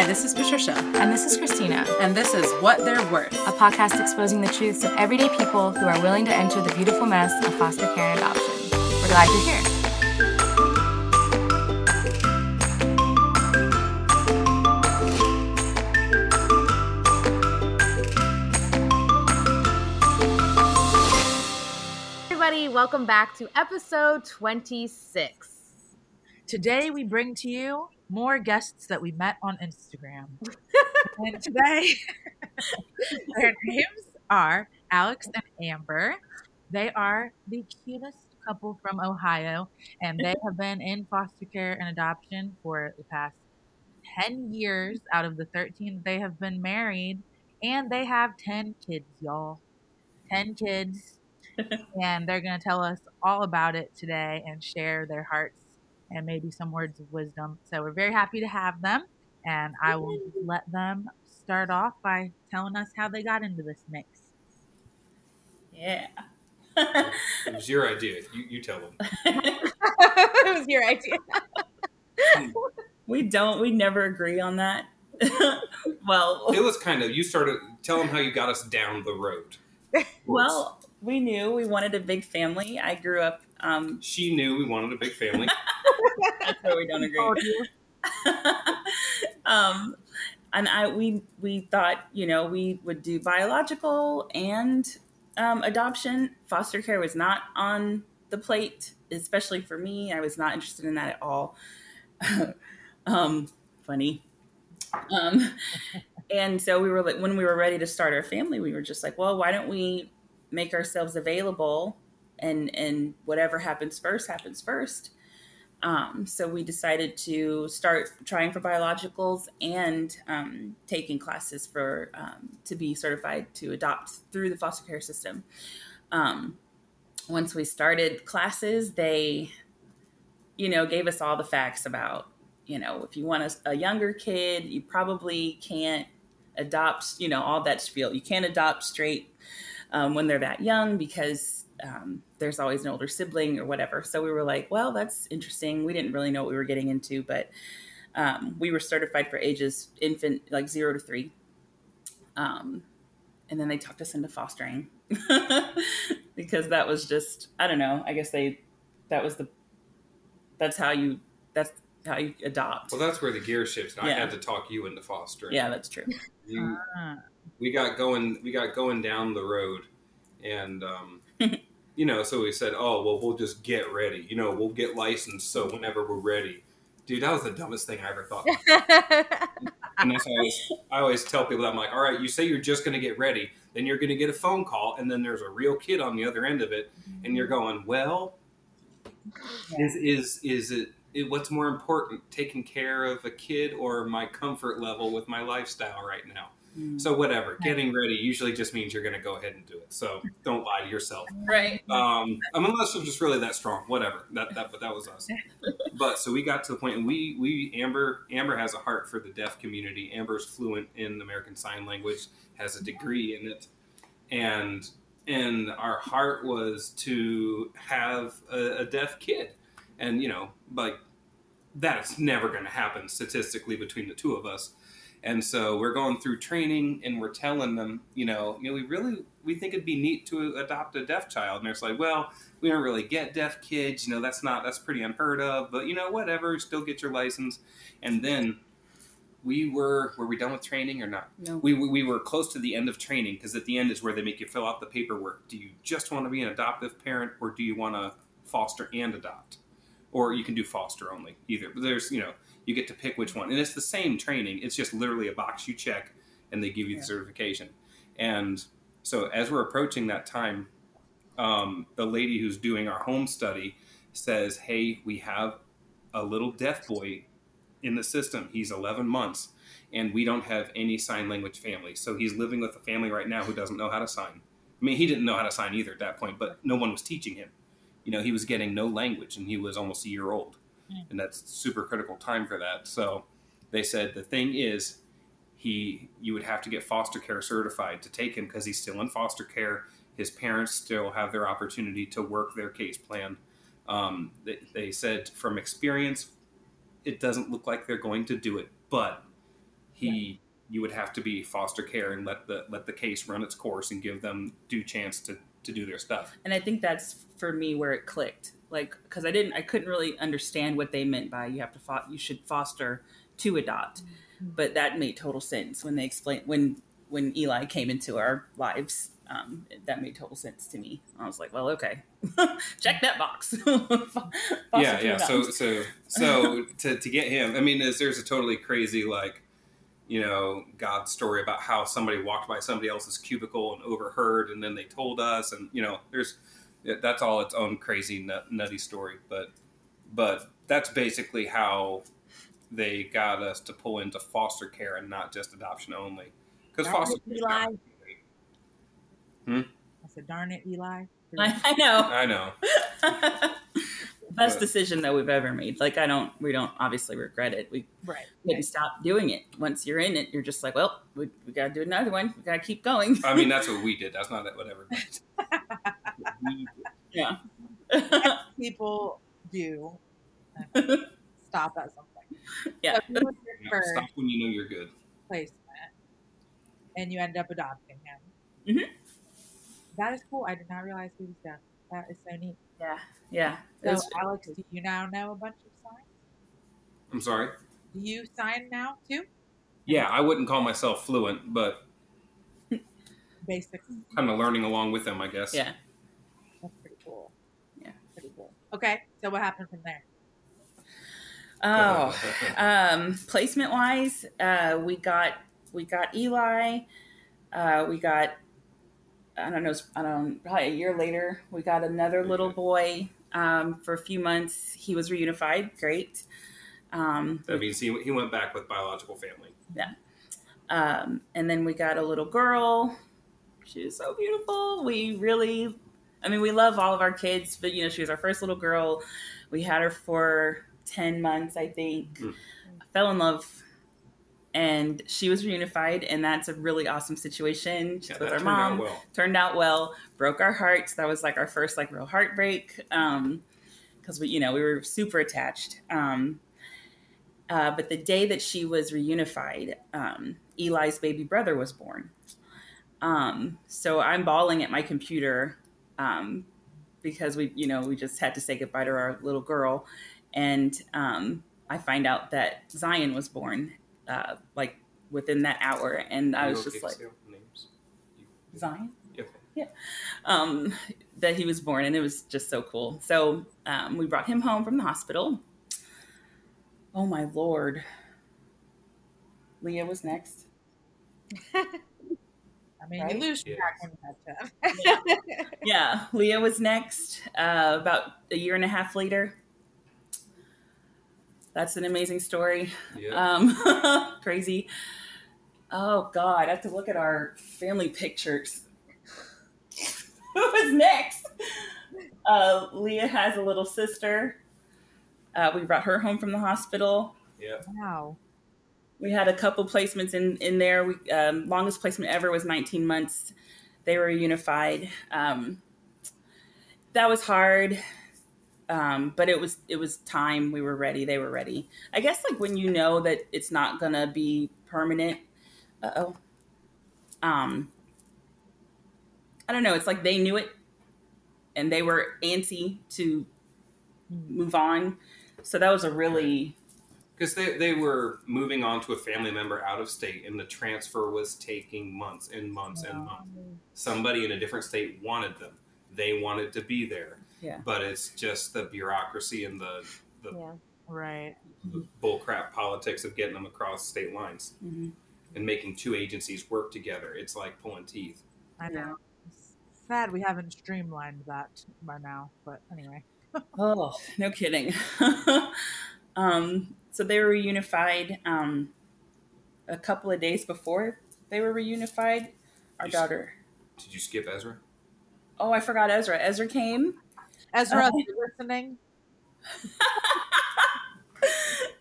Hi, this is Patricia. And this is Christina. And this is What They're Worth, a podcast exposing the truths of everyday people who are willing to enter the beautiful mess of foster care and adoption. We're glad you're here. Everybody, welcome back to episode 26. Today we bring to you more guests that we met on Instagram. and today, their names are Alex and Amber. They are the cutest couple from Ohio, and they have been in foster care and adoption for the past 10 years out of the 13 they have been married, and they have 10 kids, y'all. 10 kids. and they're going to tell us all about it today and share their hearts and maybe some words of wisdom. So we're very happy to have them. And I will let them start off by telling us how they got into this mix. Yeah. it was your idea. You, you tell them. it was your idea. we don't, we never agree on that. well, it was kind of, you started, tell them how you got us down the road. Well, we knew we wanted a big family. I grew up. Um, she knew we wanted a big family. That's where we don't agree. um, and I we we thought you know we would do biological and um, adoption. Foster care was not on the plate, especially for me. I was not interested in that at all. um, funny. Um, and so we were like, when we were ready to start our family, we were just like, well, why don't we make ourselves available, and and whatever happens first happens first. Um, so we decided to start trying for biologicals and um, taking classes for um, to be certified to adopt through the foster care system. Um, once we started classes, they, you know, gave us all the facts about, you know, if you want a, a younger kid, you probably can't adopt, you know, all that spiel. You can't adopt straight um, when they're that young because um, there's always an older sibling or whatever. So we were like, well, that's interesting. We didn't really know what we were getting into, but um, we were certified for ages infant, like zero to three. Um, and then they talked us into fostering because that was just, I don't know. I guess they, that was the, that's how you, that's how you adopt. Well, that's where the gear shifts. Yeah. I had to talk you into fostering. Yeah, that's true. You, ah. we got going, we got going down the road and, um, you know, so we said, oh, well, we'll just get ready. You know, we'll get licensed so whenever we're ready. Dude, that was the dumbest thing I ever thought. and that's I always, I always tell people, I'm like, all right, you say you're just going to get ready, then you're going to get a phone call, and then there's a real kid on the other end of it, and you're going, well, is is is it, it what's more important, taking care of a kid or my comfort level with my lifestyle right now? Mm. So whatever, getting ready usually just means you're going to go ahead and do it. So don't lie to yourself. Right. Um, I mean, unless you're just really that strong. Whatever. That that but that was us. but so we got to the point, and we we Amber Amber has a heart for the deaf community. Amber's fluent in American Sign Language, has a degree in it, and and our heart was to have a, a deaf kid, and you know, like that's never going to happen statistically between the two of us and so we're going through training and we're telling them, you know, you know, we really we think it'd be neat to adopt a deaf child. And it's like, well, we don't really get deaf kids, you know, that's not that's pretty unheard of, but you know, whatever, still get your license. And then we were were we done with training or not? No. We we were close to the end of training because at the end is where they make you fill out the paperwork. Do you just want to be an adoptive parent or do you want to foster and adopt? Or you can do foster only either. But there's, you know, you get to pick which one. And it's the same training. It's just literally a box you check and they give you the certification. And so as we're approaching that time, um, the lady who's doing our home study says, Hey, we have a little deaf boy in the system. He's 11 months and we don't have any sign language family. So he's living with a family right now who doesn't know how to sign. I mean, he didn't know how to sign either at that point, but no one was teaching him. You know, he was getting no language and he was almost a year old and that's super critical time for that. So they said the thing is he you would have to get foster care certified to take him because he's still in foster care. His parents still have their opportunity to work their case plan. Um, they, they said from experience, it doesn't look like they're going to do it, but he you would have to be foster care and let the let the case run its course and give them due chance to to do their stuff. and I think that's for me where it clicked. Like, because I didn't, I couldn't really understand what they meant by you have to, fo- you should foster to adopt, but that made total sense when they explained when when Eli came into our lives. Um, that made total sense to me. I was like, well, okay, check that box. Yeah, yeah. So so so to to get him, I mean, there's, there's a totally crazy like you know God's story about how somebody walked by somebody else's cubicle and overheard, and then they told us, and you know, there's that's all its own crazy nut, nutty story, but but that's basically how they got us to pull into foster care and not just adoption only because Darn foster it, Eli. Hmm? I said, darn it, Eli. I, I know. I know. Best But- decision that we've ever made. Like I don't, we don't obviously regret it. We Right. didn't stop doing it. Once you're in it, you're just like, well, we, we got to do another one. We got to keep going. I mean, that's what we did. That's not what everybody did. Yeah. People do stop at something. Yeah. So you were your You know, Stop when you know you're good. placement, and you end up adopting him. Mhm. That is cool. I did not realize he was deaf. That is so neat. Yeah. Yeah. So, was- Alex, do you now know a bunch of signs? I'm sorry. Do you sign now too? Yeah, I wouldn't call myself fluent, but Basics. kind of learning along with them, I guess. yeah. That's pretty cool. Yeah. Pretty cool. Okay. So what happened from there? Oh, um, placement wise, uh, we got we got Eli. Uh, we got I don't know, I don't probably a year later we got another little boy. Um, for a few months, he was reunified. Great. Um, that means he, he went back with biological family. Yeah. Um, and then we got a little girl. She was so beautiful. We really, I mean, we love all of our kids, but you know, she was our first little girl. We had her for 10 months, I think. Mm. I fell in love. And she was reunified, and that's a really awesome situation. She's Yeah, with turned mom. out well. Turned out well. Broke our hearts. That was like our first like real heartbreak. Um, because we, you know, we were super attached. Um, uh, but the day that she was reunified, um, Eli's baby brother was born. Um, so I'm bawling at my computer um, because we, you know, we just had to say goodbye to our little girl, and um, I find out that Zion was born uh, like within that hour, and I was just like names? Zion Okay. um, that he was born, and it was just so cool. So um, we brought him home from the hospital. Oh my lord! Leah was next. I mean, Right? you lose Yes. track when you have to. Yeah, Leah was next. Uh, about a year and a half later. That's an amazing story. Yeah. Um, crazy. Oh God, I have to look at our family pictures. Who was next? Uh, Leah has a little sister. Uh, we brought her home from the hospital. yeah. wow. We had a couple placements in in there. We um, longest placement ever was 19 months. They were unified. Um, that was hard, um, but it was it was time. We were ready. They were ready. I guess like when you know that it's not gonna be permanent. Uh oh. Um, I don't know. It's like they knew it, and they were antsy to move on. So that was a really Because they, they were moving on to a family member out of state, and the transfer was taking months and months and months. Somebody in a different state wanted them. They wanted to be there. Yeah. But it's just the bureaucracy and the, the, Yeah. Right. the bullcrap politics of getting them across state lines mhm. and making two agencies work together. It's like pulling teeth. I know. It's sad we haven't streamlined that by now, but anyway. Oh, no kidding. um, so they were reunified um, a couple of days before they were reunified. Our You s- daughter. Did you skip Ezra? Oh, I forgot Ezra. Ezra came. Ezra, Uh, are you listening?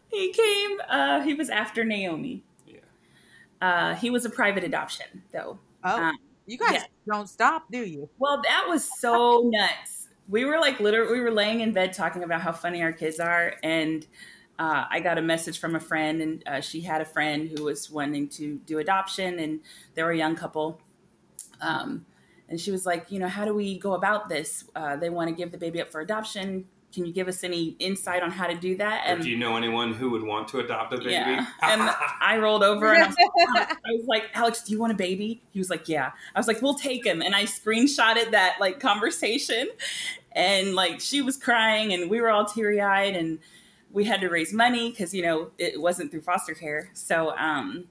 he came. Uh, he was after Naomi. Yeah. Uh, he was a private adoption, though. Oh, um, you guys yeah. don't stop, do you? Well, that was so nuts. We were like literally, we were laying in bed talking about how funny our kids are, and uh, I got a message from a friend, and uh, she had a friend who was wanting to do adoption, and they were a young couple. Um, and she was like, you know, how do we go about this? Uh, they want to give the baby up for adoption. Can you give us any insight on how to do that? Or do you know anyone who would want to adopt a baby? Yeah. and I rolled over and I was, I was, like, Alex, do you want a baby? He was like, yeah. I was like, we'll take him. And I screenshotted that like conversation. And like she was crying and we were all teary eyed and we had to raise money because, you know, it wasn't through foster care. So um,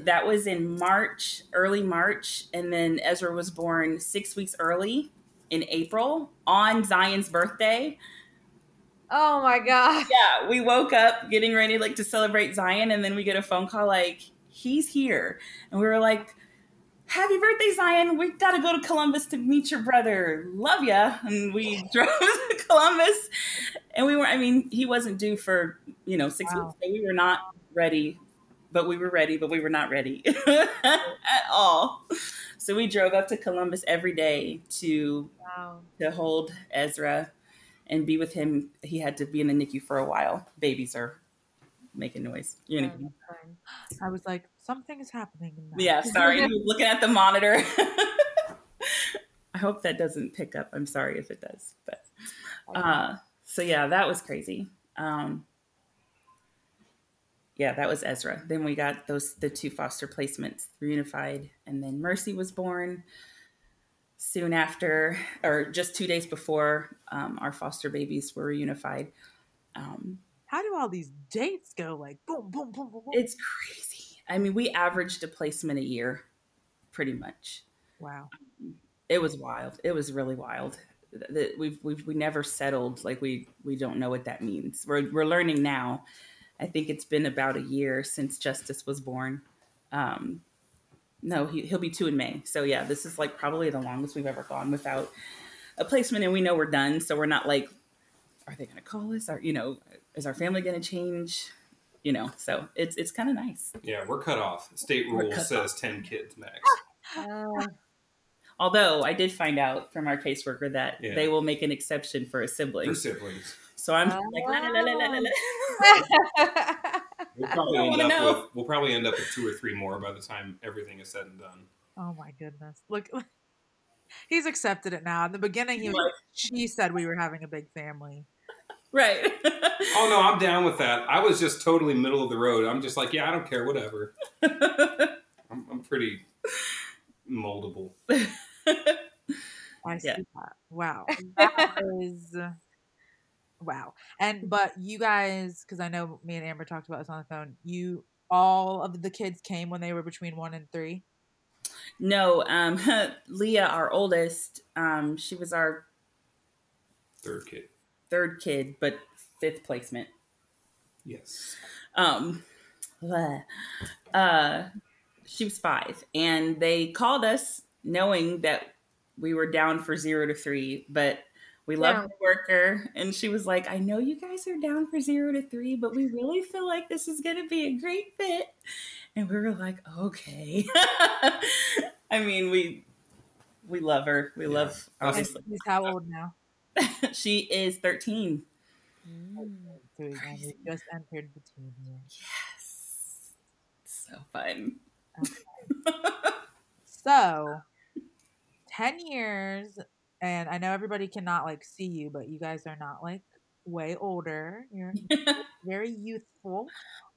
that was in March, early March. And then Ezra was born six weeks early in April on Zion's birthday. Oh my god. Yeah, we woke up getting ready like to celebrate Zion and then we get a phone call like he's here. And we were like Happy birthday, Zion. We got to go to Columbus to meet your brother. Love ya. And we drove to Columbus. And we were, I mean, he wasn't due for, you know, six wow. weeks. So we were not ready, but we were ready, but we were not ready at all. So we drove up to Columbus every day to wow. to hold Ezra and be with him. He had to be in the NICU for a while. Babies are making noise. You're gonna... I was like, something is happening. Yeah, sorry. looking at the monitor. I hope that doesn't pick up. I'm sorry if it does, but uh, so yeah, that was crazy. Um, yeah, that was Ezra. Then we got those the two foster placements, reunified, and then Mercy was born soon after, or just two days before um, our foster babies were reunified. Um, How do all these dates go? Like boom, boom, boom, boom, boom. It's crazy. I mean, we averaged a placement a year, pretty much. Wow. It was wild. It was really wild. We've, we've we never settled. Like we we don't know what that means. We're we're learning now I think it's been about a year since Justice was born. Um, no, he, he'll be two in May. So yeah, this is like probably the longest we've ever gone without a placement, and we know we're done. So we're not like, are they going to call us? Are you know, is our family going to change? You know, so it's it's kind of nice. Yeah, we're cut off. State rule says off. ten kids max. Uh, although I did find out from our caseworker that yeah. they will make an exception for a sibling. For siblings. So I'm like, la, la, la, la, la, ah. We'll probably, end up with, we'll probably end up with two or three more by the time everything is said and done. Oh my goodness. Look, he's accepted it now. In the beginning, he was, like, she said we were having a big family. Right. oh no, I'm down with that. I was just totally middle of the road. I'm just like, yeah, I don't care, whatever. I'm, I'm pretty moldable. I see yeah. that. Wow. That is Wow. And but you guys, because I know me and Amber talked about this on the phone, you all of the kids came when they were between one and three. No, um, Leah, our oldest, um, she was our third kid. Third kid, but fifth placement. Yes. Um, uh, she was five, and they called us knowing that we were down for zero to three, but we love yeah. the worker. And she was like, I know you guys are down for zero to three, but we really feel like this is going to be a great fit. And we were like, okay. I mean, we we love her. We yeah. love obviously. She's how old now? she is 13. Mm, so just entered the teen year. Yes. So fun. Okay. so 10 years and I know everybody cannot like see you, but you guys are not like way older. You're very youthful.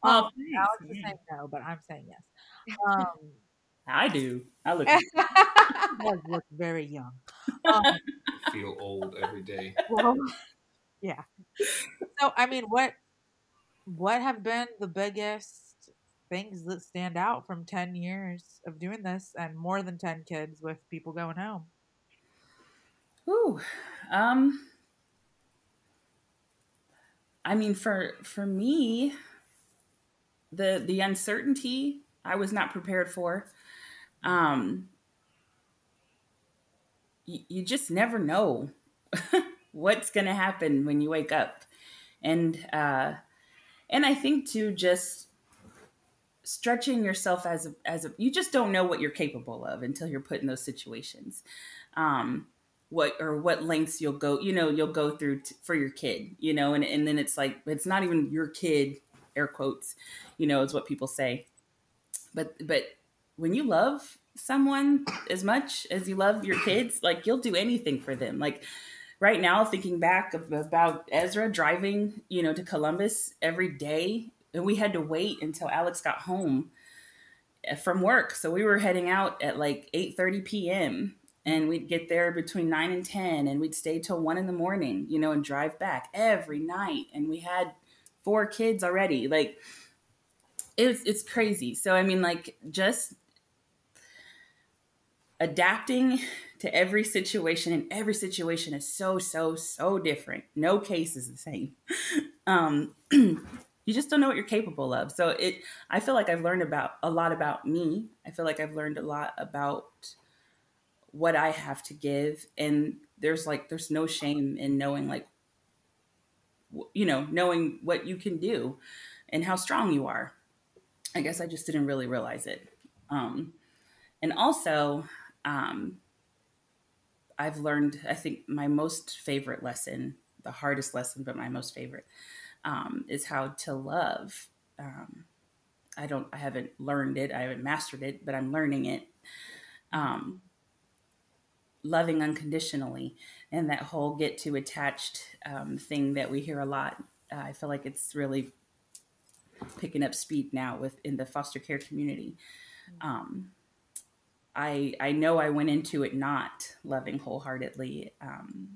Oh, um, Alex is saying no, but I'm saying yes. Um, I do. I look. does look very young. Um, feel old every day. Well, yeah. So I mean, what what have been the biggest things that stand out from ten years of doing this and more than ten kids with people going home? Ooh, um, I mean, for for me, the the uncertainty I was not prepared for. Um, you, you just never know what's going to happen when you wake up, and uh, and I think too, just stretching yourself as a, as a you just don't know what you're capable of until you're put in those situations. Um, what or what lengths you'll go you know you'll go through t- for your kid you know and, and then it's like it's not even your kid air quotes you know is what people say. But but when you love someone as much as you love your kids like you'll do anything for them. Like right now thinking back about ezra driving you know to columbus every day and we had to wait until alex got home eh, from work. So we were heading out at like 8 30 p.m and we'd get there between 9 and 10 and we'd stay till 1 in the morning you know and drive back every night and we had four kids already. Like it's it's crazy. So i mean like just adapting to every situation and every situation is so so so different. No case is the same. Um you just don't know what you're capable of. So it i feel like i've learned about a lot about me. I feel like i've learned a lot about what i have to give and there's like there's no shame in knowing like you know knowing what you can do and how strong you are i guess i just didn't really realize it um and also um, I've learned, I think, my most favorite lesson, the hardest lesson, but my most favorite, um, is how to love. Um, I don't, I haven't learned it, I haven't mastered it, but I'm learning it. Um, loving unconditionally and that whole get too attached um, thing that we hear a lot. Uh, I feel like it's really picking up speed now within the foster care community. Um, I I know I went into it not loving wholeheartedly um,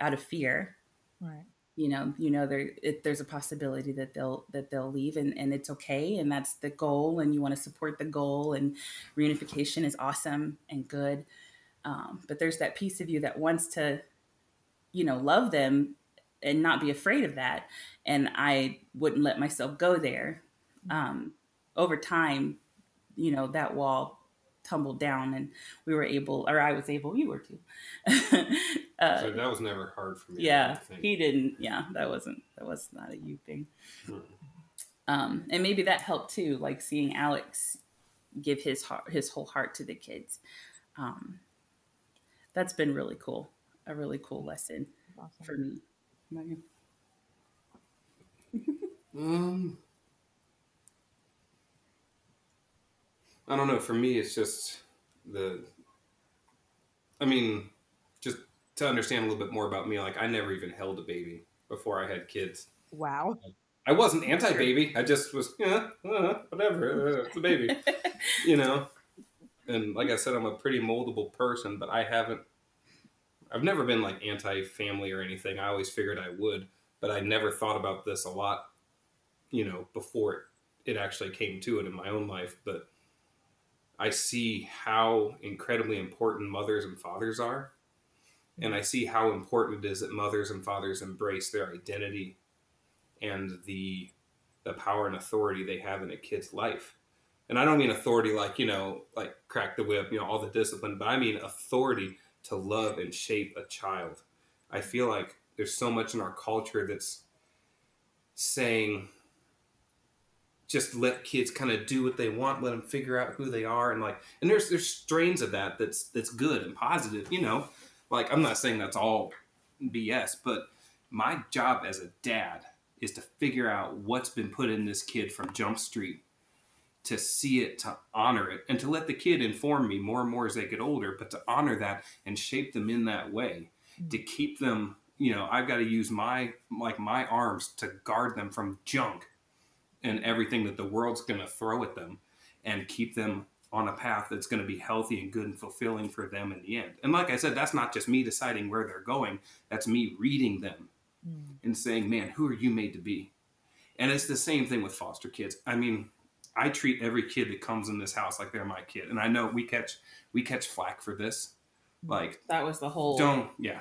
out of fear. Right. You know, you know there it, there's a possibility that they'll that they'll leave and, and it's okay and that's the goal and you want to support the goal and reunification is awesome and good. Um, but there's that piece of you that wants to, you know, love them and not be afraid of that. And I wouldn't let myself go there. Um, over time, you know, that wall tumbled down and we were able or i was able you were too uh, so that was never hard for me yeah he didn't yeah that wasn't that was not a you thing mm-hmm. um, and maybe that helped too like seeing alex give his heart his whole heart to the kids um, that's been really cool a really cool lesson awesome. for me um I don't know. For me, it's just the. I mean, just to understand a little bit more about me, like I never even held a baby before I had kids. Wow. I wasn't anti-baby. I just was, yeah, uh, whatever. Uh, it's a baby, you know. And like I said, I'm a pretty moldable person, but I haven't. I've never been like anti-family or anything. I always figured I would, but I never thought about this a lot, you know, before it, it actually came to it in my own life. But I see how incredibly important mothers and fathers are. And I see how important it is that mothers and fathers embrace their identity and the the power and authority they have in a kid's life. And I don't mean authority like, you know, like crack the whip, you know, all the discipline, but I mean authority to love and shape a child. I feel like there's so much in our culture that's saying just let kids kind of do what they want, let them figure out who they are, and like, and there's there's strains of that that's that's good and positive, you know. Like I'm not saying that's all BS, but my job as a dad is to figure out what's been put in this kid from Jump Street, to see it, to honor it, and to let the kid inform me more and more as they get older, but to honor that and shape them in that way, mm-hmm. to keep them. You know, I've got to use my like my arms to guard them from junk and everything that the world's going to throw at them and keep them on a path that's going to be healthy and good and fulfilling for them in the end. And like I said, that's not just me deciding where they're going, that's me reading them mm. and saying, man, who are you made to be? And it's the same thing with foster kids. I mean, I treat every kid that comes in this house like they're my kid. And I know we catch we catch flack for this like that was the whole. Don't yeah.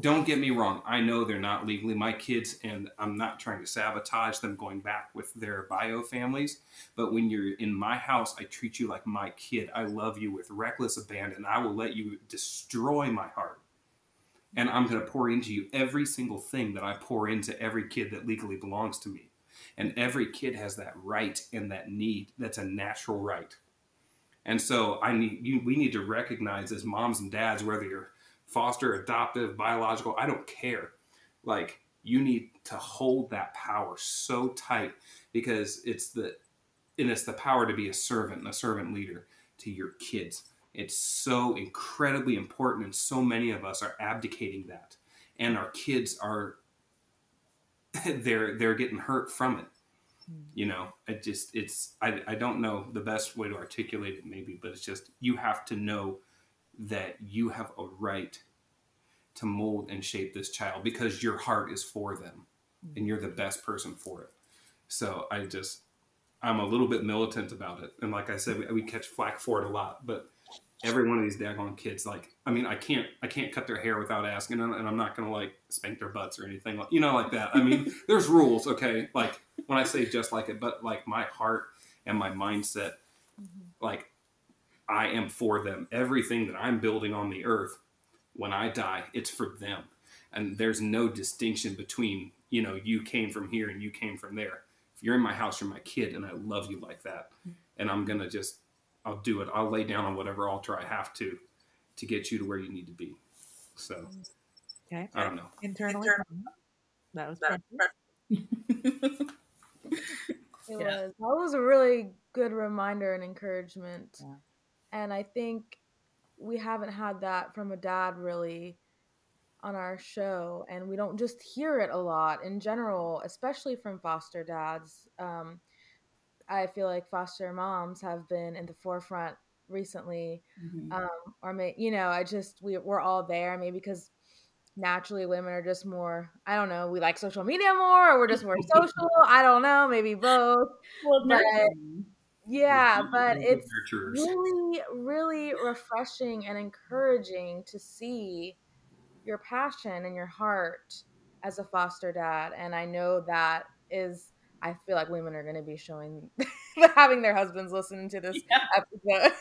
don't get me wrong. I know they're not legally my kids, and I'm not trying to sabotage them going back with their bio families. But when you're in my house, I treat you like my kid. I love you with reckless abandon. I will let you destroy my heart, and I'm going to pour into you every single thing that I pour into every kid that legally belongs to me. And every kid has that right and that need. That's a natural right. And so I need you, we need to recognize as moms and dads, whether you're foster, adoptive, biological, I don't care. Like you need to hold that power so tight because it's the and it's the power to be a servant and a servant leader to your kids. It's so incredibly important and so many of us are abdicating that. And our kids are they're they're getting hurt from it. Hmm. You know i just it's I, I don't know the best way to articulate it maybe but it's just you have to know that you have a right to mold and shape this child because your heart is for them hmm. and you're the best person for it. So i just i'm a little bit militant about it. And like i said we, we catch flack for it a lot but every one of these daggone kids like i mean i can't i can't cut their hair without asking and i'm not gonna like spank their butts or anything like you know like that. I mean there's rules okay? Like when i say just like it but like my heart and my mindset mm-hmm. like i am for them. Everything that i'm building on the earth when i die it's for them. And there's no distinction between you know you came from here and you came from there. If you're in my house you're my kid and i love you like that. Mm-hmm. And i'm gonna just I'll do it. I'll lay down on whatever altar I have to to get you to where you need to be. So Okay. I don't know. Internally. That was That- perfect. It Yeah. was. That was a really good reminder and encouragement. Yeah. And I think we haven't had that from a dad really on our show. And we don't just hear it a lot in general, especially from foster dads. Um, I feel like foster moms have been in the forefront recently Mhm. um, or may you know i just we, we're all there maybe because naturally women are just more i don't know we like social media more or we're just more social i don't know maybe both Well, but- yeah but it's really really refreshing and encouraging to see your passion and your heart as a foster dad and i know that is i feel like women are going to be showing having their husbands listen to this Yeah. episode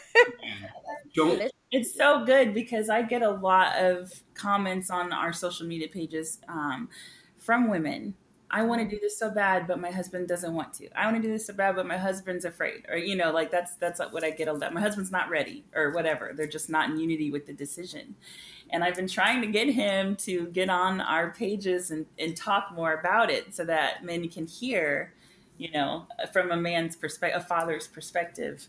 It's so good because I get a lot of comments on our social media pages um, from women. I want to do this so bad, but my husband doesn't want to. I want to do this so bad, but my husband's afraid, or you know, like that's that's what I get a lot. My husband's not ready, or whatever. They're just not in unity with the decision. And I've been trying to get him to get on our pages and, and talk more about it, so that men can hear, you know, from a man's perspective, a father's perspective,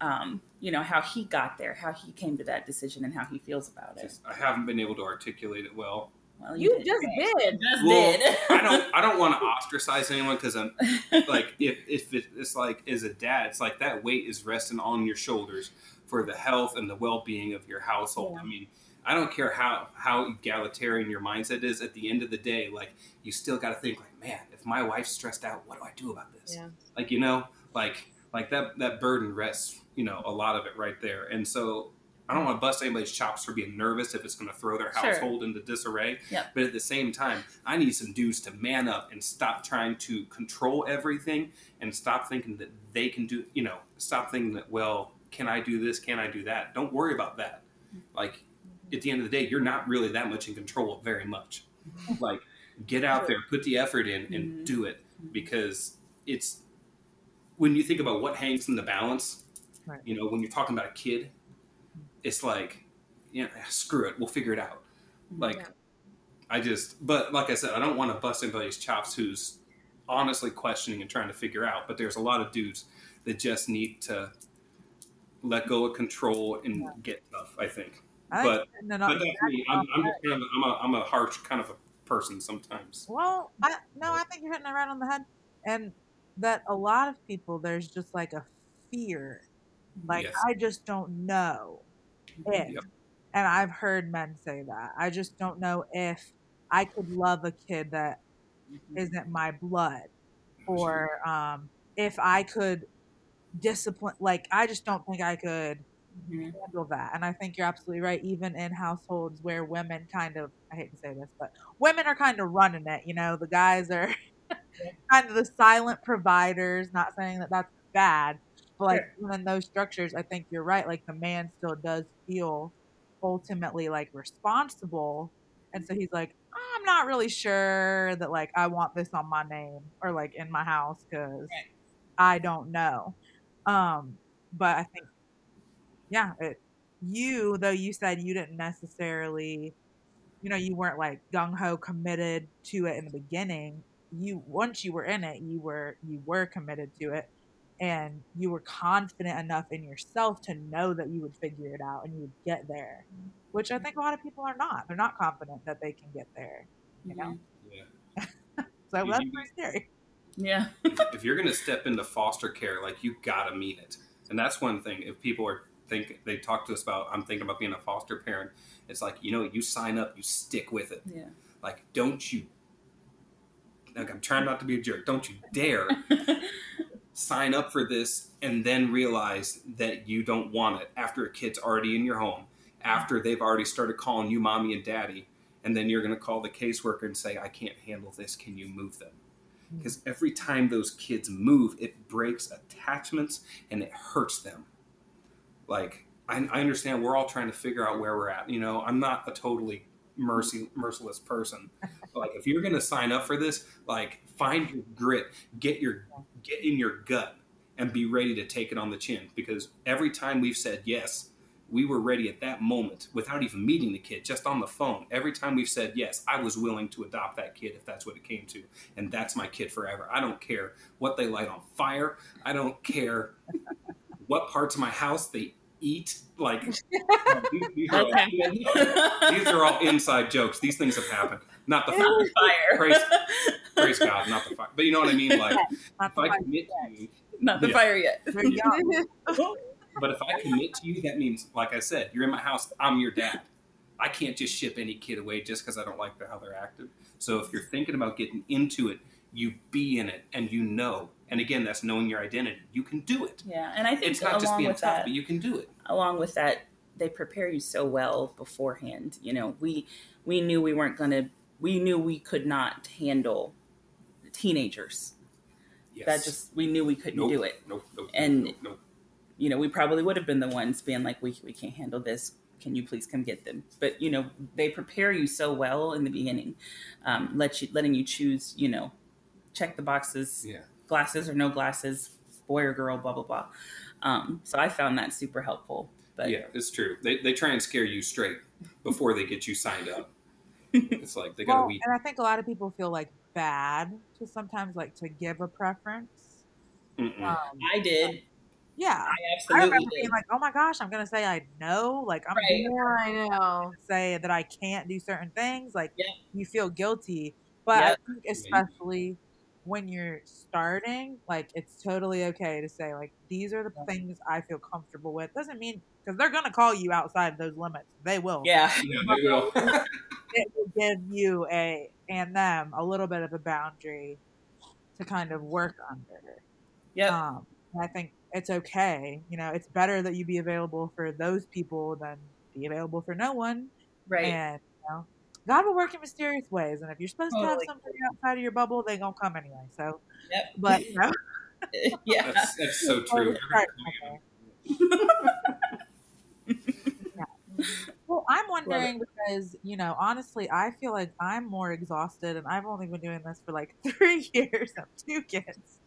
um, you know, how he got there, how he came to that decision, and how he feels about it. just, I haven't been able to articulate it well. Well, you did just great. did just Well, did. I don't I don't want to ostracize anyone because I'm like if if it's like as a dad, it's like that weight is resting on your shoulders for the health and the well being of your household. Yeah. I mean, I don't care how how egalitarian your mindset is. At the end of the day, like you still got to think like, man, if my wife's stressed out, what do I do about this? Yeah. Like you know, like like that that burden rests, you know, a lot of it right there. And so I don't want to bust anybody's chops for being nervous if it's going to throw their Sure. household into disarray. Yep. But at the same time, I need some dudes to man up and stop trying to control everything and stop thinking that they can do, you know, stop thinking that, well, can I do this? Can I do that? Don't worry about that. Mm. Like, at the end of the day, you're not really that much in control of very much. Like, get out there, put the effort in, and Mhm. do it because it's when you think about what hangs in the balance, Right. you know, when you're talking about a kid, it's like, yeah, screw it, we'll figure it out. Like, Yeah. I just, but like I said, I don't want to bust anybody's chops who's honestly questioning and trying to figure out. But there's a lot of dudes that just need to let go of control and get tough. I think. I But- think no, no, but that's me. I'm, I'm just kind of, I'm a, I'm a harsh kind of a person sometimes. Well, I, no, I think you're hitting it right on the head, and that a lot of people there's just like a fear, like Yes. I just don't know if, Yep. and I've heard men say that I just don't know if I could love a kid that isn't my blood, or um, if I could discipline. Like I just don't think I could Mhm. handle that. And I think you're absolutely right. Even in households where women kind of, I hate to say this, but women are kind of running it. You know, the guys are kind of the silent providers. Not saying that that's bad, but like even in those structures, I think you're right. Like the man still does feel ultimately like responsible. And so he's like, I'm not really sure that like I want this on my name or like in my house because I don't know. Um, but I think yeah, it you, though you said you didn't necessarily, you know, you weren't like gung ho committed to it in the beginning. You once you were in it, you were you were committed to it, and you were confident enough in yourself to know that you would figure it out and you would get there. Which I mm-hmm. think a lot of people are not. They're not confident that they can get there. You know. Mm-hmm. Yeah. So that's you- pretty scary. Yeah. if you're going to step into foster care, like you got to mean it. And that's one thing. If people are think they talk to us about, I'm thinking about being a foster parent. It's like you know, you sign up, you stick with it. Yeah. Like, don't you? Like, I'm trying not to be a jerk. Don't you dare sign up for this and then realize that you don't want it after a kid's already in your home, after they've already started calling you mommy and daddy, and then you're going to call the caseworker and say, I can't handle this. Can you move them? Hmm. Because every time those kids move, it breaks attachments and it hurts them. Like, I, I understand we're all trying to figure out where we're at. You know, I'm not a totally mercy merciless person. Like if you're gonna sign up for this, like find your grit, get your get in your gut and be ready to take it on the chin. Because every time we've said yes, we were ready at that moment without even meeting the kid, just on the phone. Every time we've said yes, I was willing to adopt that kid if that's what it came to. And that's my kid forever. I don't care what they light on fire. I don't care what parts of my house they eat. Like these, these are all, these are all inside jokes. These things have happened. Not the fire. fire. Praise- Praise God, not the fire. But you know what I mean? Like Not if the I fight. commit to you, Not the Yeah. fire yet. But if I commit to you, that means, like I said, you're in my house. I'm your dad. I can't just ship any kid away just because I don't like how they're acting. So if you're thinking about getting into it, you be in it and you know. And again, that's knowing your identity. You can do it. Yeah, and I think It's not just being tough, that, but you can do it. along with that, they prepare you so well beforehand. You know, we we knew we weren't gonna. We knew we could not handle teenagers. Yes. That just we knew we couldn't Nope. do it. Nope, nope, And- nope, nope. you know, we probably would have been the ones being like, we, we can't handle this. Can you please come get them? But, you know, they prepare you so well in the beginning, um, let you, letting you choose, you know, check the boxes, Yeah. Glasses or no glasses, boy or girl, blah, blah, blah. Um, so I found that super helpful. But yeah, it's true. They, they try and scare you straight before they get you signed up. It's like they got a Well, week. and I think a lot of people feel like bad to sometimes like to give a preference. Um, I did. yeah. I I absolutely remember did. being like, "Oh my gosh, I'm gonna say I know." Like I'm Right. yeah, I know. say that I can't do certain things. Like Yeah. you feel guilty, but Yeah. I think especially when you're starting, like it's totally okay to say like these are the things I feel comfortable with. Doesn't mean because they're gonna call you outside those limits. They will. yeah. Yeah, they will. it will give you a and them a little bit of a boundary to kind of work under. Yeah, Um, I think it's okay. You know, it's better that you be available for those people than be available for no one. right. And you know, God will work in mysterious ways. And if you're supposed to have Totally. somebody outside of your bubble, they gonna come anyway. So, Yep. but you know, yeah. That's, that's so true. Start somewhere. Well, I'm wondering because, you know, honestly, I feel like I'm more exhausted and I've only been doing this for like three years of two kids.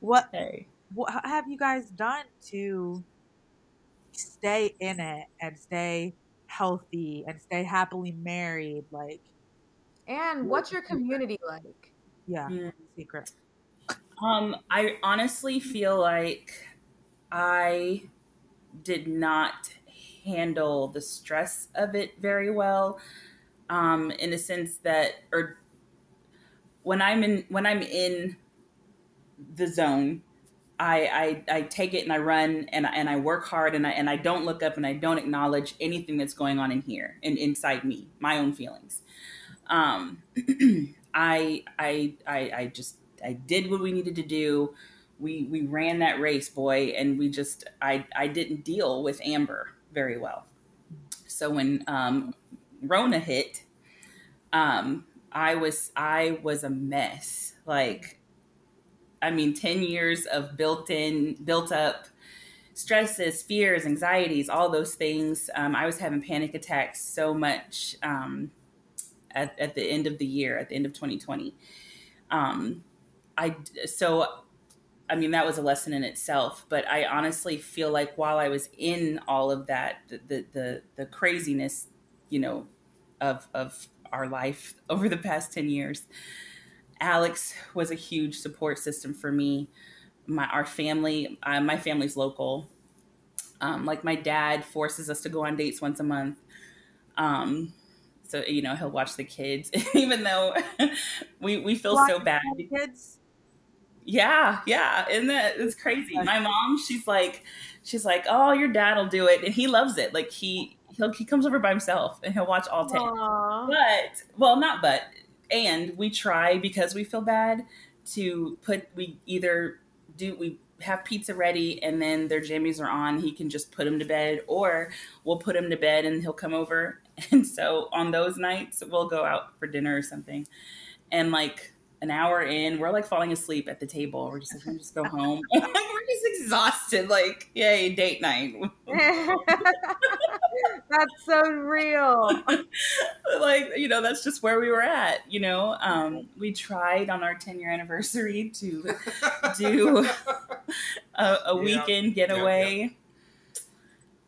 What, Hey. what have you guys done to stay in it and stay healthy and stay happily married? Like, And what's your community like? yeah, Mm. secret. Um, I honestly feel like I did not handle the stress of it very well. Um, in a sense that, or when I'm in when I'm in the zone, I I, I take it and I run and I, and I work hard and I and I don't look up and I don't acknowledge anything that's going on in here and inside me, my own feelings. Um, I I I I just I did what we needed to do. We we ran that race, boy, and we just I I didn't deal with Amber very well. So when um, Rona hit, um, I was I was a mess. Like, I mean, ten years of built in, built up stresses, fears, anxieties, all those things. Um, I was having panic attacks so much um, at at the end of the year, at the end of 2020. Um, I so I mean, that was a lesson in itself. But I honestly feel like while I was in all of that, the the the, the craziness, you know, of of our life over the past ten years, Alex was a huge support system for me. My our family, uh, my family's local. Um, like my dad forces us to go on dates once a month. Um, so you know he'll watch the kids, even though we we feel so bad. Kids. Yeah, yeah, isn't that it's crazy? My mom, she's like, she's like, oh, your dad will do it, and he loves it. Like he he'll he comes over by himself and he'll watch all ten. Aw. But well, not but, and we try because we feel bad to put we either do we have pizza ready and then their jammies are on he can just put them to bed or we'll put him to bed and he'll come over. And so on those nights we'll go out for dinner or something. And like an hour in we're like falling asleep at the table. We're just like "Can we just go home? We're just exhausted like yay date night. That's so real. like you know that's just where we were at you know? Um we tried on our 10 year anniversary to do a, a Yeah. weekend getaway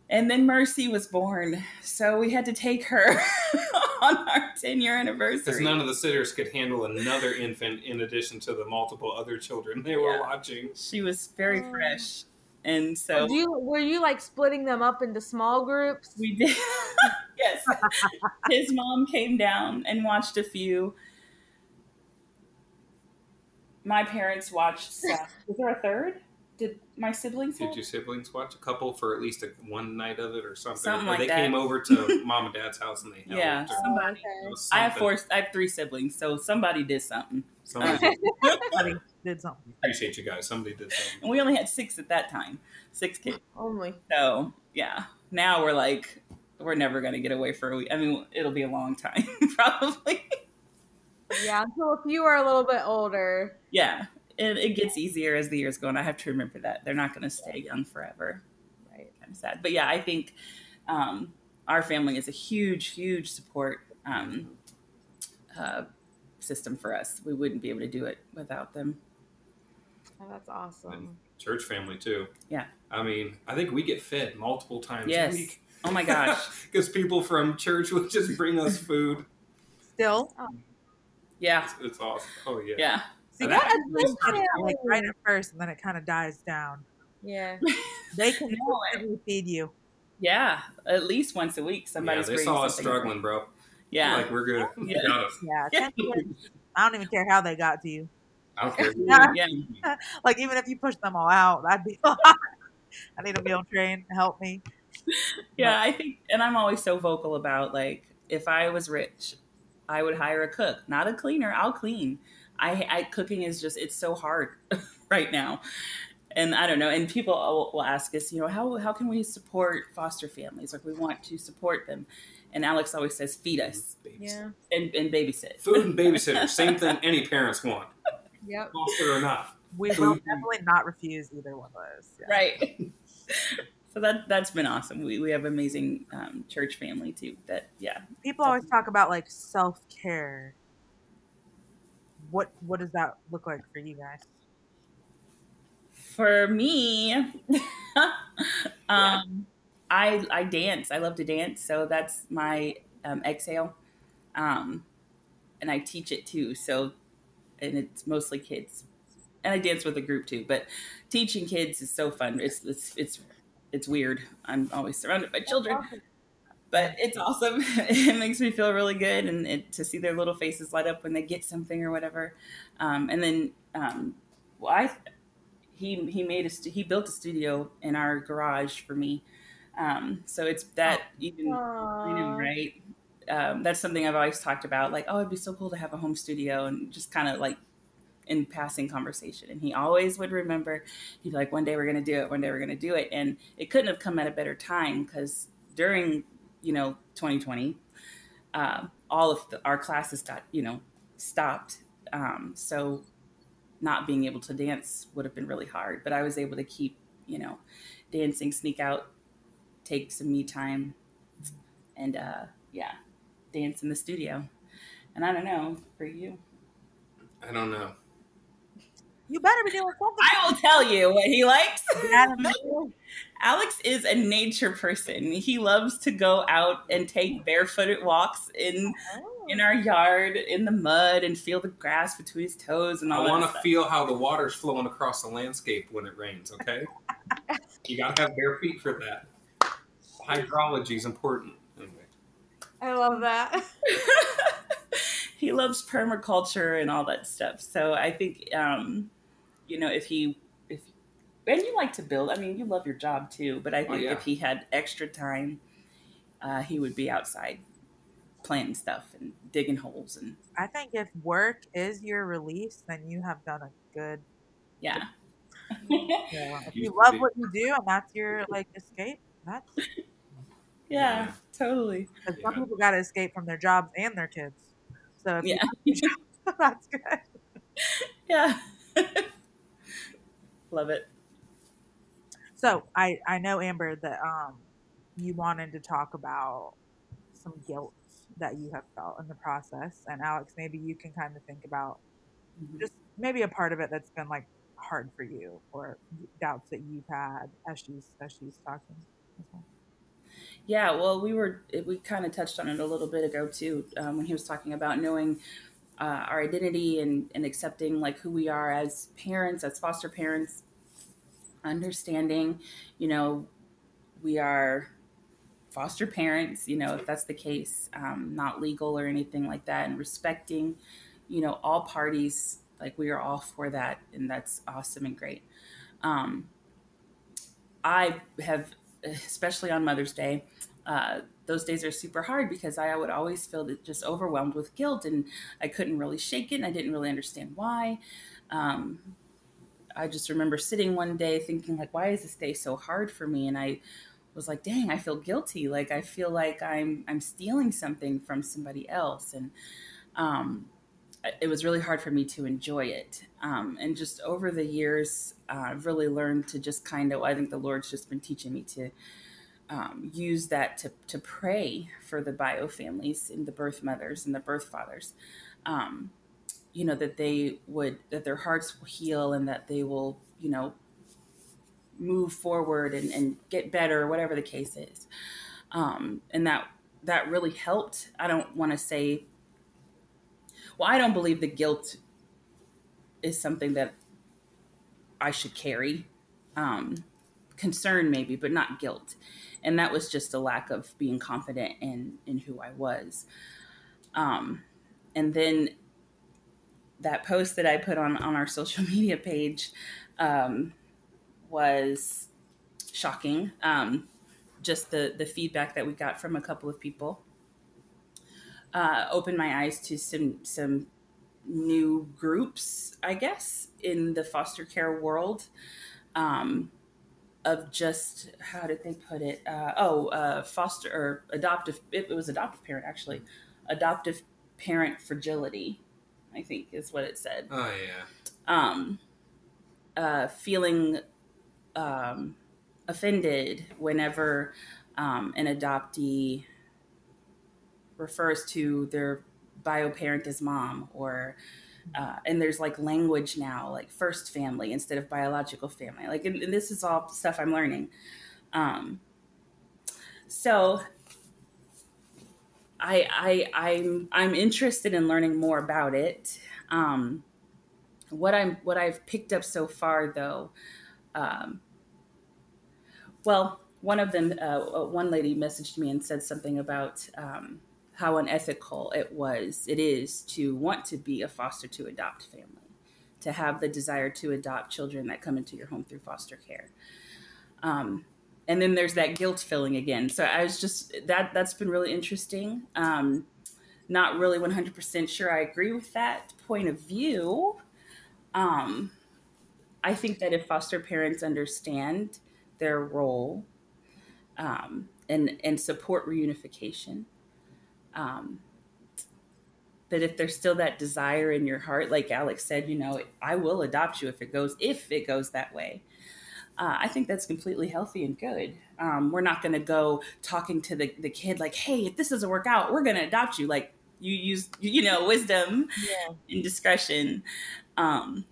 and then mercy was born so we had to take her on our 10 year anniversary. Because none of the sitters could handle another infant in addition to the multiple other children they were Yeah. watching. she was very Oh. fresh and so Do you, were you like splitting them up into small groups? We did. yes. His mom came down and watched a few. My parents watched some. Was there a third? Did my siblings? Did have? your siblings watch a couple for at least a, one night of it or something? Something or like they that. came over to mom and dad's house and they helped. Yeah, or somebody. it I have four. I have three siblings, so somebody did something. Somebody uh, Somebody did something. appreciate you guys. Somebody did something. And we only had six at that time, six kids. Only. So yeah, now we're like, we're never gonna get away for a week. I mean, it'll be a long time, probably. Yeah, until if you are a little bit older. yeah, it, it gets easier as the years go on. I have to remember that they're not gonna stay young forever. Right. kind of sad. But yeah, I think um, our family is a huge, huge support um, uh, system for us. We wouldn't be able to do it without them. Oh, that's awesome. Church family too. Yeah. I mean, I think we get fed multiple times Yes. a week. Oh my gosh. Because people from church would just bring us food. Still, Yeah. It's, it's awesome. Oh yeah. Yeah. See And that I- is like right at first, and then it kind of dies down. Yeah. They can No, feed you. Yeah. At least once a week, Yeah, somebody's they bringing saw us struggling, bro. Yeah. Like we're good. Yeah. Yeah, Yeah. 10 kids, I don't even care how they got to you. I don't care. yeah. Like even if you push them all out, I'd be. I need a meal train to help me. Yeah. I think, and I'm always so vocal about like, if I was rich, I would hire a cook, not a cleaner. I'll clean. I, I cooking is just it's so hard right now, and I don't know. And people will, will ask us, you know, how how can we support foster families? Like we want to support them, and Alex always says, feed us Yeah. and, and babysit. Food and babysitter, same thing any parents want, Yep. foster or not. We will definitely not refuse either one of those. Yeah. right. so that that's been awesome. We we have amazing um, church family too. That yeah, People always talk about like self care. What what does that look like for you guys? For me, um, I I dance. I love to dance, so that's my um, exhale. Um, and I teach it too. So, and it's mostly kids, and I dance with a group too. But teaching kids is so fun. It's it's it's it's weird. I'm always surrounded by children, but it's awesome. it makes me feel really good, and it, to see their little faces light up when they get something or whatever. Um, and then, um, well, I he he made a stu- he built a studio in our garage for me. Um, so it's that even I know, right? Um, that's something I've always talked about. Like, oh, it'd be so cool to have a home studio, and just kind of like in passing conversation. And he always would remember. He'd be like, one day we're gonna do it. One day we're gonna do it. And it couldn't have come at a better time because during you know 2020, uh, all of the, our classes got you know stopped. Um, so not being able to dance would have been really hard. But I was able to keep you know dancing, sneak out, take some me time, and uh, yeah, dance in the studio. And I don't know for you. I don't know. You better be doing something. I will tell you what he likes. Dad and Mom. Alex is a nature person. He loves to go out and take barefooted walks in in our yard in the mud and feel the grass between his toes and all that. I want to feel how the water's flowing across the landscape when it rains. Okay, you gotta have bare feet for that. Hydrology is important. Anyway, I love that. he loves permaculture and all that stuff. So I think, um, you know, if he, if, and you like to build, I mean, you love your job too, but I think yeah. if he had extra time, uh, he would be outside planting stuff and digging holes and I think if work is your release, then you have done a good. yeah. Yeah. If you love what you do and that's your like escape, that's yeah, totally. because some people got to escape from their jobs and their kids. So if you Yeah. that's good. yeah. Love it. So I I know Amber that um you wanted to talk about some guilt that you have felt in the process, and Alex, maybe you can kind of think about just maybe a part of it that's been like hard for you or doubts that you've had as she's as she's talking. Yeah, well, we were we kind of touched on it a little bit ago too um, when he was talking about knowing uh, our identity and and accepting like who we are as parents, as foster parents, understanding, you know, we are foster parents, you know, if that's the case, um, not legal or anything like that, and respecting, you know, all parties. Like we are all for that, and that's awesome and great. Um, I have, especially on Mother's Day, uh, those days are super hard because I would always feel just overwhelmed with guilt, and I couldn't really shake it. And I didn't really understand why. Um, I just remember sitting one day thinking, like, why is this day so hard for me? And I was like, dang, I feel guilty. Like I feel like I'm I'm stealing something from somebody else, and um, it was really hard for me to enjoy it. Um, and just over the years, uh, I've really learned to just kind of, I think the Lord's just been teaching me to um, use that to, to pray for the bio families and the birth mothers and the birth fathers. Um, you know, that they would, that their hearts will heal and that they will, you know, move forward and, and get better, whatever the case is. Um, and that, that really helped. I don't want to say well, I don't believe the guilt is something that I should carry. Um, concern maybe, but not guilt. And that was just a lack of being confident in in who I was. Um, and then that post that I put on on our social media page um, was shocking. Um, just the the feedback that we got from a couple of people uh, opened my eyes to some some new groups, I guess, in the foster care world. Um, of just how did they put it? Uh, oh, uh, foster or adoptive. It, it was adoptive parent actually. Adoptive parent fragility, I think is what it said. oh yeah, Um, uh, feeling um, offended whenever um, an adoptee refers to their bio parent as mom or uh, and there's like language now like first family instead of biological family like and, and this is all stuff i'm learning. Um, so I, I i'm i'm interested in learning more about it. Um, what i'm what i've picked up so far though um, well one of them uh, one lady messaged me and said something about um, how unethical it was it is to want to be a foster to adopt family to have the desire to adopt children that come into your home through foster care. Um, and then there's that guilt feeling again. So i was just that that's been really interesting. Um, not really 100% sure i agree with that point of view. Um, i think that if foster parents understand their role um, and and support reunification um, that if there's still that desire in your heart, like Alex said, you know, I will adopt you if it goes if it goes that way. Uh, I think that's completely healthy and good. Um, we're not going to go talking to the, the kid like, hey, if this doesn't work out, we're going to adopt you. Like you use, you know, wisdom Yeah. and discretion. Um,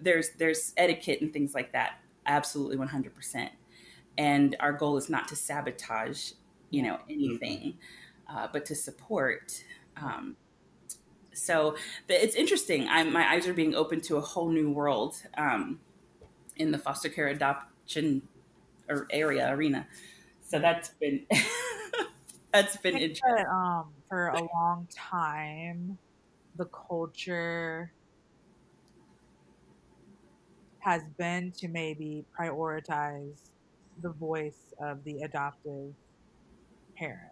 there's there's etiquette and things like that. Absolutely, one hundred percent. And our goal is not to sabotage, you know, anything, uh, but to support. Um, so the, it's interesting. I'm, my eyes are being opened to a whole new world um, in the foster care adoption or area arena. So that's been that's been interesting. that, um, for a long time, the culture has been to maybe prioritize the voice of the adoptive parents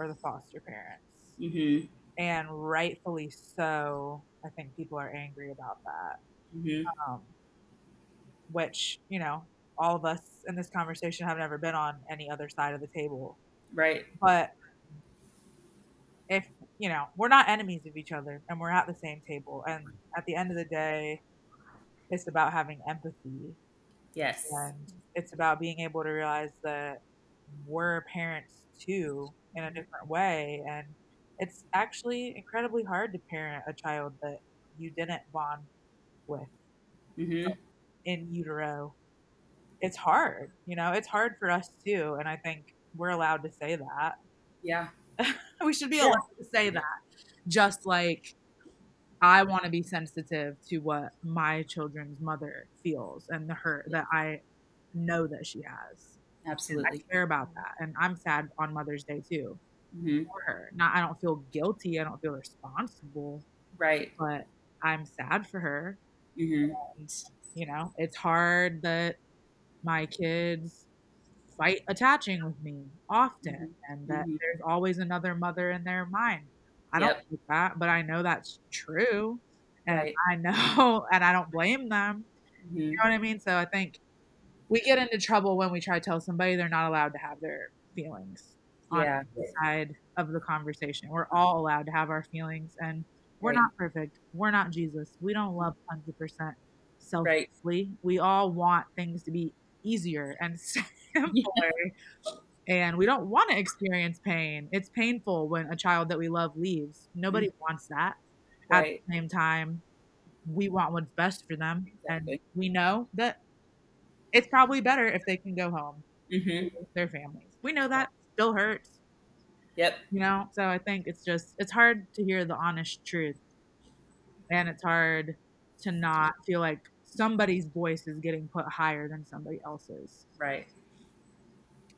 or the foster parents. hmm And rightfully so, I think people are angry about that. hmm Um, which, you know, all of us in this conversation have never been on any other side of the table. Right. But if, you know, we're not enemies of each other and we're at the same table. And at the end of the day, it's about having empathy Yes. and it's about being able to realize that we're parents too in a different way and it's actually incredibly hard to parent a child that you didn't bond with hmm in utero. It's hard you know it's hard for us too and i think we're allowed to say that. Yeah. we should be Yeah. allowed to say that. Just like i want to be sensitive to what my children's mother feels and the hurt that i know that she has Absolutely. I care about that. And I'm sad on Mother's Day too hmm for her. Not I don't feel guilty. I don't feel responsible, Right. but I'm sad for her. hmm And you know, it's hard that my kids fight attaching with me often and that Mhm. there's always another mother in their mind. I don't think that, but I know that's true. And Right. I know and I don't blame them. You know what I mean? So I think we get into trouble when we try to tell somebody they're not allowed to have their feelings on Yeah. the side of the conversation. We're all allowed to have our feelings, and we're Right. not perfect. We're not Jesus. We don't love 100% Right. selflessly. We all want things to be easier and simpler. And we don't want to experience pain. It's painful when a child that we love leaves. Nobody mm-hmm. wants that. At the same time, we want what's best for them. And we know that it's probably better if they can go home hmm with their families. We know that still hurts, Yep. you know? So I think it's just, it's hard to hear the honest truth. And it's hard to not feel like somebody's voice is getting put higher than somebody else's. Right.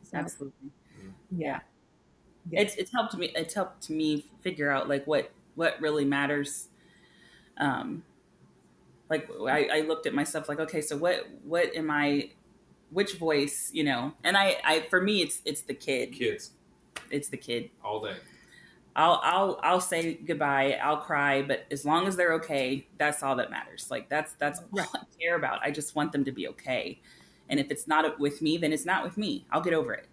So, Absolutely. yeah. It's it's helped me. It's helped me figure out like what what really matters. Um, like I, I looked at myself like, okay, so what what am I? Which voice, you know? And I, I for me, it's it's the kid. Kids It's the kid. all day. I'll I'll I'll say goodbye. I'll cry, but as long as they're okay, that's all that matters. Like that's that's all Right. I care about. I just want them to be okay. And if it's not with me, then it's not with me. I'll get over it.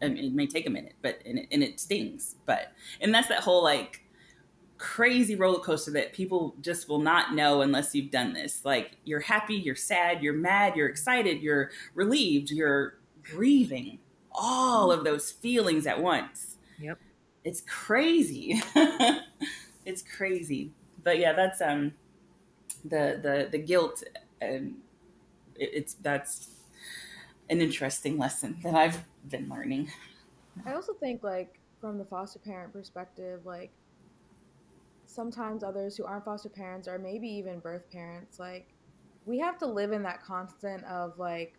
And it may take a minute, but and it, and it stings. But and that's that whole like crazy roller coaster that people just will not know unless you've done this. Like you're happy, you're sad, you're mad, you're excited, you're relieved, you're grieving. All of those feelings at once Yep. it's crazy it's crazy but yeah that's um the the the guilt and it, it's that's an interesting lesson that i've been learning I also think like from the foster parent perspective, like sometimes others who aren't foster parents or maybe even birth parents, like we have to live in that constant of like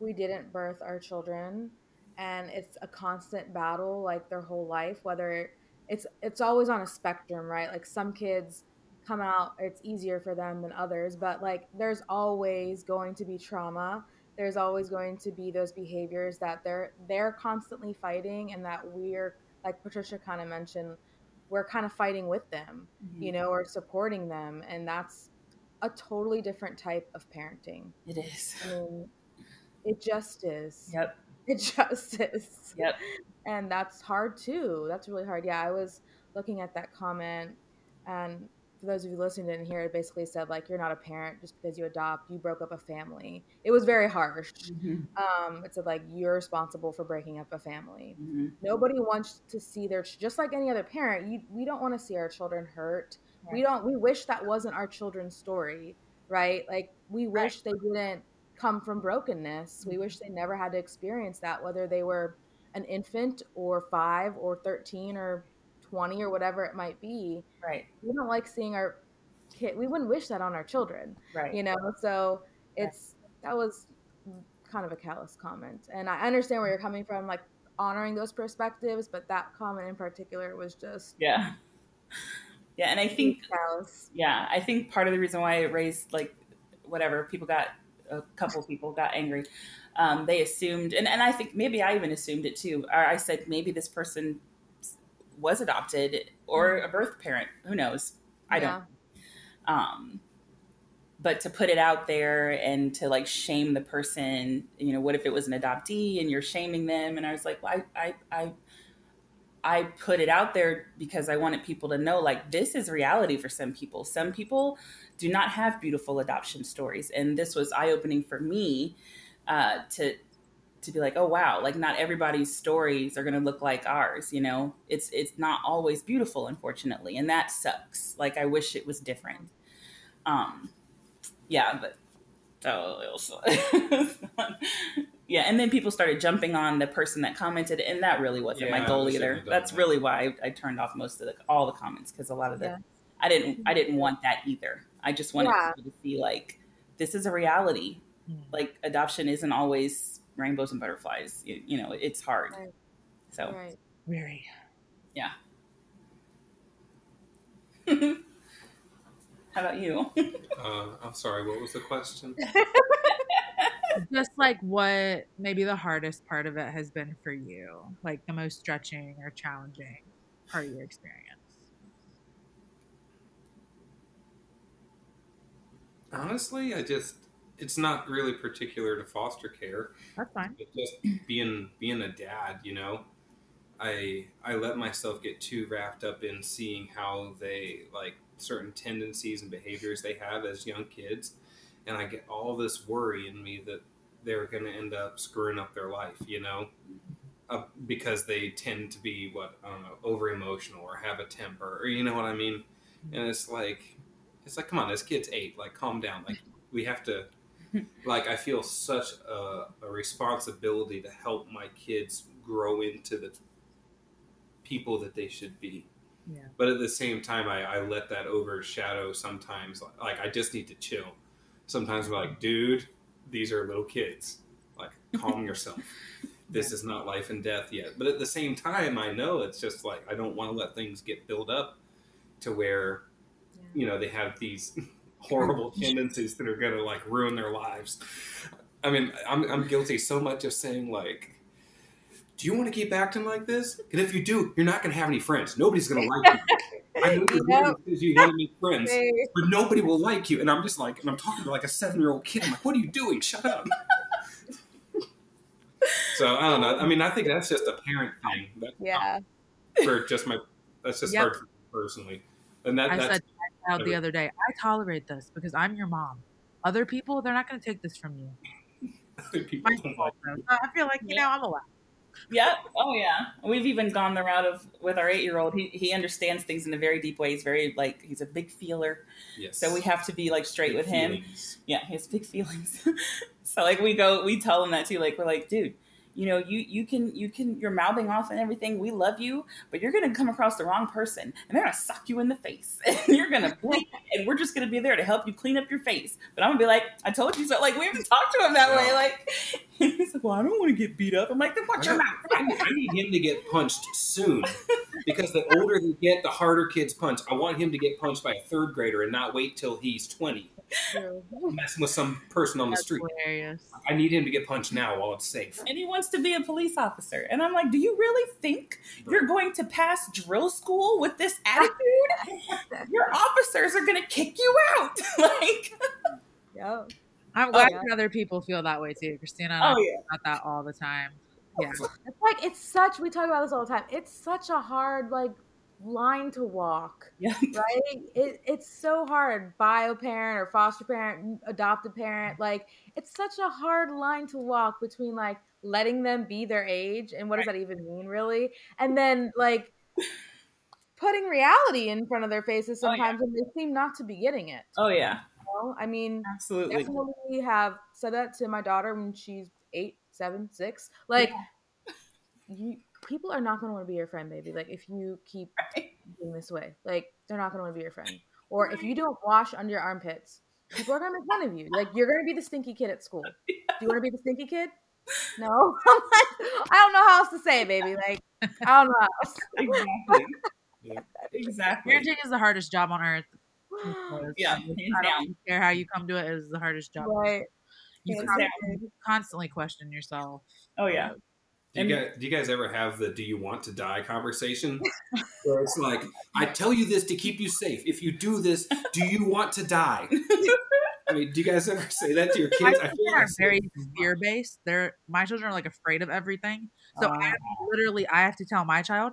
we didn't birth our children and it's a constant battle like their whole life whether it's it's always on a spectrum right? Like some kids come out it's easier for them than others but like there's always going to be trauma. There's always going to be those behaviors that they're they're constantly fighting and that we're like patricia kind of mentioned we're kind of fighting with them mm-hmm. you know or supporting them and that's a totally different type of parenting. It is. I mean it just is. Yep. It just is. Yep. And that's hard too. That's really hard. Yeah i was looking at that comment and for those of you listening didn't hear it basically said like you're not a parent just because you adopt you broke up a family. It was very harsh. Mhm, um it said like you're responsible for breaking up a family. Mhm. nobody wants to see their just like any other parent you, we don't want to see our children hurt. We don't we wish that wasn't our children's story right? Like we wish they didn't come from brokenness. We wish they never had to experience that, whether they were an infant or five or 13 or 20 or whatever it might be. Right. We don't like seeing our kid, we wouldn't wish that on our children, Right. you know? So it's, that was kind of a callous comment. And I understand where you're coming from, like honoring those perspectives, but that comment in particular was just Yeah. Yeah, and I think callous. yeah, I think part of the reason why it raised like whatever people got a couple people got angry. Um, they assumed, and, and I think maybe I even assumed it too. Or I said maybe this person was adopted or a birth parent. Who knows? I Yeah. don't. Um, but to put it out there and to like shame the person, you know, what if it was an adoptee and you're shaming them? And I was like, well, I, I, I, I put it out there because I wanted people to know like this is reality for some people. Some people do not have beautiful adoption stories, and this was eye opening for me uh, to to be like, oh wow, like not everybody's stories are going to look like ours. You know, it's it's not always beautiful, unfortunately, and that sucks. Like I wish it was different. Um, yeah, but so yeah, and then people started jumping on the person that commented, and that really wasn't Yeah, my goal either. That's that. really why I, I turned off most of the all the comments because a lot of the Yeah. I didn't I didn't want that either. I just wanted Yeah. to see like this is a reality. Mm. Like adoption isn't always rainbows and butterflies. You, you know, it's hard. Right. So Right. Very. Yeah. How about you? Uh, I'm sorry. What was the question? Just like what maybe the hardest part of it has been for you, like the most stretching or challenging part of your experience. Honestly, I just it's not really particular to foster care. That's fine. It's just being being a dad, you know. I I let myself get too wrapped up in seeing how they like certain tendencies and behaviors they have as young kids, and I get all this worry in me that they're going to end up screwing up their life, you know, uh, because they tend to be what I don't know, over emotional or have a temper, or you know what I mean. And it's like, it's like, come on, this kid's eight. Like, calm down. Like, we have to. Like, I feel such a, a responsibility to help my kids grow into the people that they should be. Yeah. But at the same time, I, I let that overshadow sometimes. Like, like, I just need to chill. Sometimes we're like, dude, these are little kids. Like, calm yourself. This is not life and death yet. But at the same time, I know it's just like I don't want to let things get built up to where you know they have these horrible tendencies that are going to like ruin their lives. I mean, I'm I'm guilty so much of saying like. Do you want to keep acting like this? And if you do, you're not going to have any friends. Nobody's going to like you. I know because you want to make friends, but nobody will like you. And I'm just like, and I'm talking to like a seven year old kid. I'm like, what are you doing? Shut up. so I don't know. I mean, I think that's just a parent thing. Yeah. for just my. That's just Yep. hard for me personally. And that I that's said to my child the other day, I tolerate this because I'm your mom. Other people, they're not going to take this from you. other people fault, So I feel like, you know, I'm allowed. Yep. Oh yeah. We've even gone the route of with our eight year old. He he understands things in a very deep way. He's very like he's a big feeler. Yes. So we have to be like straight Big with him. feelings. Yeah, he has big feelings. so like we go, we tell him that too. Like we're like, dude, you know, you you can you can you're mouthing off and everything. We love you, but you're gonna come across the wrong person, and they're gonna suck you in the face, and you're gonna bleed, and we're just gonna be there to help you clean up your face. But I'm gonna be like, I told you so. Like we haven't talked to him that way. Like he's like, well, I don't want to get beat up. I'm like, then watch your mouth. I need, I need him to get punched soon because the older they get, the harder kids punch. I want him to get punched by a third grader and not wait till he's 20 True. messing with some person on the street. hilarious. I need him to get punched now while it's safe. and he wants to be a police officer. And I'm like, do you really think you're going to pass drill school with this attitude? Your officers are going to kick you out. like, Yep. I'm oh, glad yeah. other people feel that way too. Christina and I oh talk yeah, about that all the time. Yeah. It's like it's such we talk about this all the time. It's such a hard like line to walk, yeah, right? It, it's so hard. Bio parent or foster parent, adopted parent, mm-hmm. like it's such a hard line to walk between like letting them be their age and what does that even mean really, and then like putting reality in front of their faces Oh, yeah. sometimes when they seem not to be getting it. oh yeah, know? I mean, Absolutely. definitely have said that to my daughter when she's eight, seven, six. Like, you people are not going to want to be your friend, baby. Like, if you keep Right. being this way, like they're not going to want to be your friend. Or if you don't wash under your armpits, people are going to make fun of you. Like, you're going to be the stinky kid at school. Do you want to be the stinky kid? No, I'm like, I don't know how else to say it, baby. Like, I don't know how else. Exactly. Yeah. Exactly. Parenting is the hardest job on earth. because Yeah, I hands don't down. care how you come to it. It is the hardest job. right. You constantly, down. constantly question yourself. Oh yeah. Do you, guys, do you guys ever have the "Do you want to die?" conversation? Where it's like, "I tell you this to keep you safe. If you do this, do you want to die?" I mean, do you guys ever say that to your kids? I children feel like are very it a lot. fear based. They're my children are like afraid of everything. So I Uh, have, literally, I have to tell my child,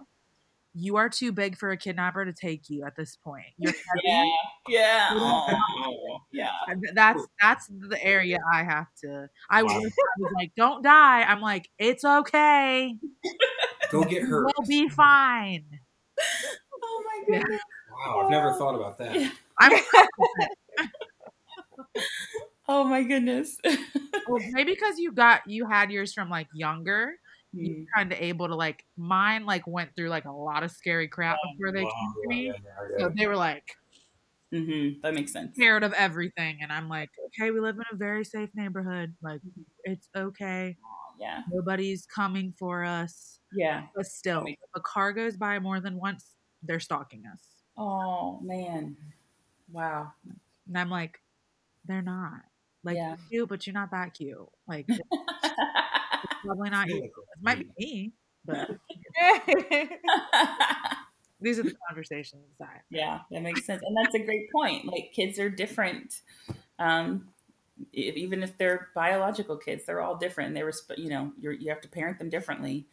"You are too big for a kidnapper to take you at this point. You're heavy." yeah. Yeah. Oh, yeah. Oh, yeah. That's that's the area I have to. I Wow. was, I was like, "Don't die." I'm like, "It's okay. Go get hurt. We'll be fine." Oh my Yeah. goodness. Wow, I've never thought about that. I'm Oh my goodness. well, maybe because you got you had yours from like younger. You Mm. kind of able to like mine like went through like a lot of scary crap Oh, before they Wow, came to me. yeah, yeah, So they were like mm-hmm. That makes sense. scared of everything, and I'm like, okay, we live in a very safe neighborhood. Like it's okay. Yeah. Nobody's coming for us. Yeah. But still, if a car goes by more than once, they're stalking us. Oh man. Wow. And I'm like, they're not. Like Yeah. you're cute, but you're not that cute. Like probably not you. It might be me, but these are the conversations I yeah, that makes sense, and that's a great point. Like kids are different. Um, if, even if they're biological kids, they're all different. They resp- you know, you're, you have to parent them differently.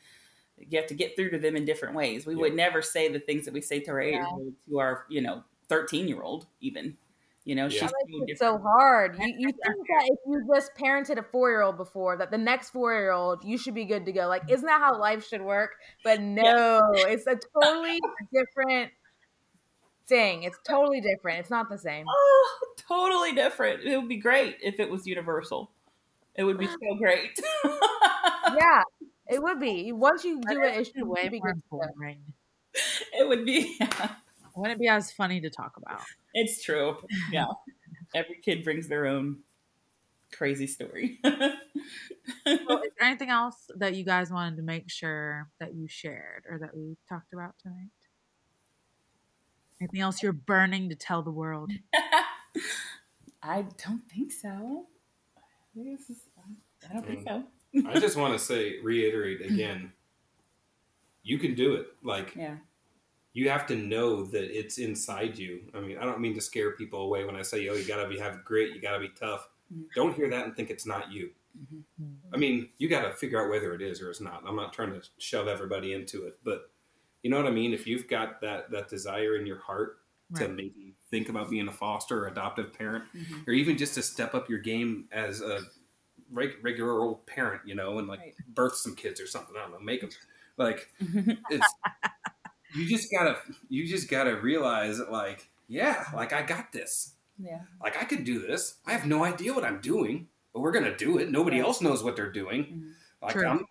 You have to get through to them in different ways. We would never say the things that we say to our old to our you know thirteen year old even. You know, Yeah. she's That makes it so hard. You, you think that if you just parented a four year old before, that the next four year old you should be good to go. Like, isn't that how life should work? But no, it's a totally different thing. It's totally different. It's not the same. Oh, totally different. It would be great if it was universal. It would be so great. Yeah, it would be. Once you do it, it should be more good. to go. it would be. Wouldn't be as funny to talk about. It's true. Yeah. Every kid brings their own crazy story. Well, is there anything else that you guys wanted to make sure that you shared or that we talked about tonight? Anything else you're burning to tell the world? I don't think so. I think this is- I don't think so. Mm. I just want to say, reiterate again, you can do it. Like Yeah. You have to know that it's inside you. I mean, I don't mean to scare people away when I say, "Oh, you gotta be have grit, you gotta be tough." Mhm. Don't hear that and think it's not you. Mhm. I mean, you got to figure out whether it is or it's not. I'm not trying to shove everybody into it, but you know what I mean. If you've got that that desire in your heart to maybe think about being a foster or adoptive parent, Mhm. or even just to step up your game as a reg- regular old parent, you know, and like Right. birth some kids or something. I don't know, make them like it's. You just gotta you just gotta realize that like yeah, like I got this. yeah. Like I could do this. I have no idea what I'm doing, but we're gonna do it. Nobody Right. else knows what they're doing. Mhm. Like True. I'm,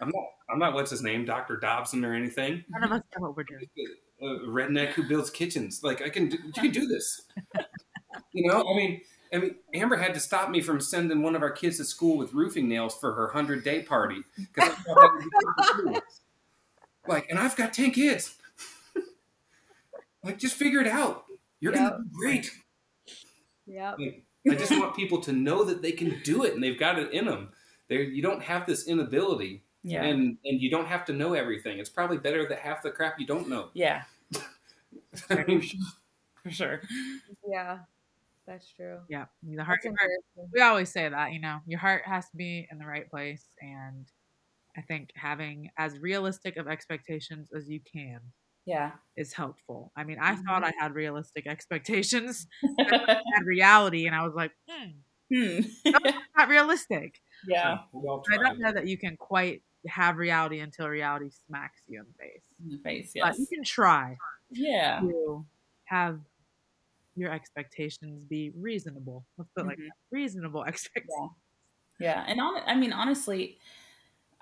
I'm not, I'm not what's his name, Doctor Dobson or anything. None of us know what we're doing. A redneck who builds kitchens. Like I can, do, you can do this. you know, I mean, I mean, Amber had to stop me from sending one of our kids to school with roofing nails for her hundred day party because like, and I've got ten kids. like, just figure it out. You're Yep. gonna be great. Yeah. Like, I just want people to know that they can do it and they've got it in them. There, you don't have this inability, Yeah. and and you don't have to know everything. It's probably better that half the crap you don't know. yeah. I mean, For sure. Yeah. That's true. Yeah, the heart. Heart- we always say that, you know, your heart has to be in the right place, and I think having as realistic of expectations as you can Yeah. is helpful. I mean, I thought Mhm. I had realistic expectations, I had reality, and I was like, hmm, Hmm. not realistic. yeah. we I don't know that you can quite have reality until reality smacks you in the face. In the face. But Yes. you can try Yeah. to have your expectations be reasonable. Let's put it like that. reasonable expectations. Yeah, and on, I mean, honestly,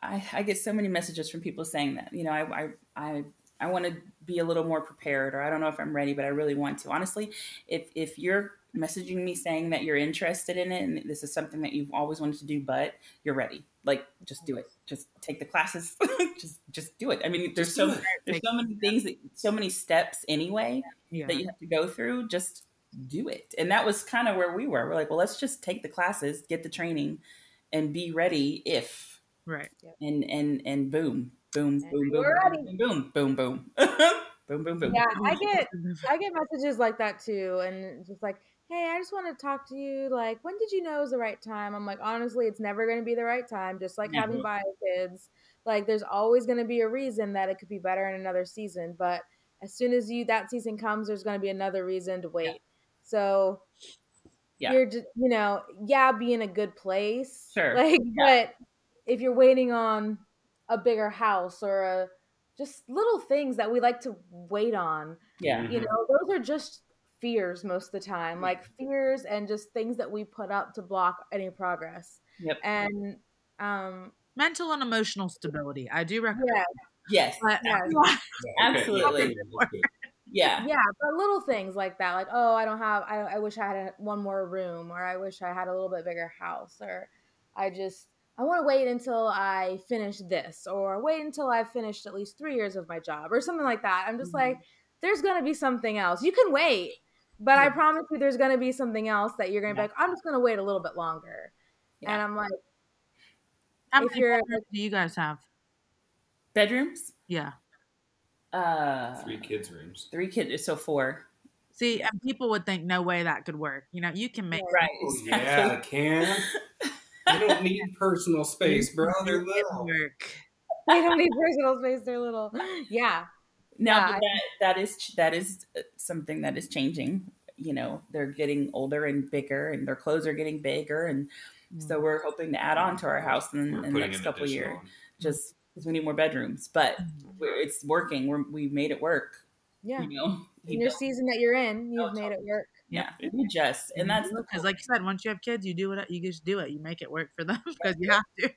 I, I get so many messages from people saying that. You know, I I I, I want to be a little more prepared, or I don't know if I'm ready, but I really want to. Honestly, if if you're messaging me saying that you're interested in it and this is something that you've always wanted to do, but you're ready, like just do it. Just take the classes. just just do it. I mean, there's so there's so many things, that, so many steps anyway Yeah. that you have to go through. Just do it. And that was kind of where we were. We're like, well, let's just take the classes, get the training, and be ready if right. and and and boom, boom, boom, boom, boom, boom, boom, boom, boom, boom, boom. Yeah, I get I get messages like that too, and just like, hey, I just want to talk to you. Like, when did you know it was the right time? I'm like, honestly, it's never going to be the right time. Just like Yeah. having bio kids, like, there's always going to be a reason that it could be better in another season. But as soon as you that season comes, there's going to be another reason to wait. So Yeah. you're just, you know, yeah, be in a good place, Sure. Like, but if you're waiting on a bigger house or a just little things that we like to wait on Yeah, you know those are just fears most of the time like fears and just things that we put up to block any progress Yep. and um Mental and emotional stability. I do recommend. yeah yes, But Yeah. Absolutely. yeah, yeah but little things like that like oh i don't have i, I wish i had a, one more room or i wish i had a little bit bigger house or i just i want to wait until i finish this or wait until i've finished at least three years of my job or something like that i'm just Mhm. like there's gonna be something else you can wait but i promise you there's gonna be something else that you're gonna be like i'm just gonna wait a little bit longer and i'm like How If many you're- bedrooms do you guys have? bedrooms. Yeah. Uh, Three kids' rooms. three kids, so four. See, and people would think no way that could work. You know, you can make Right. Oh, yeah, I can. I don't need personal space, bro. They're little. they don't need personal space they're little yeah No, Yeah, that that is that is uh, something that is changing. You know, they're getting older and bigger, and their clothes are getting bigger, and so we're hoping to add on to our house in, in the next couple years, just because we need more bedrooms. But Mm-hmm. it's working. We're, we made it work. yeah You know, in your built- season that you're in you've Oh, made it work yeah, we just, and that's because, mm-hmm. like you said, once you have kids, you do it. You just do it. You make it work for them because you have to.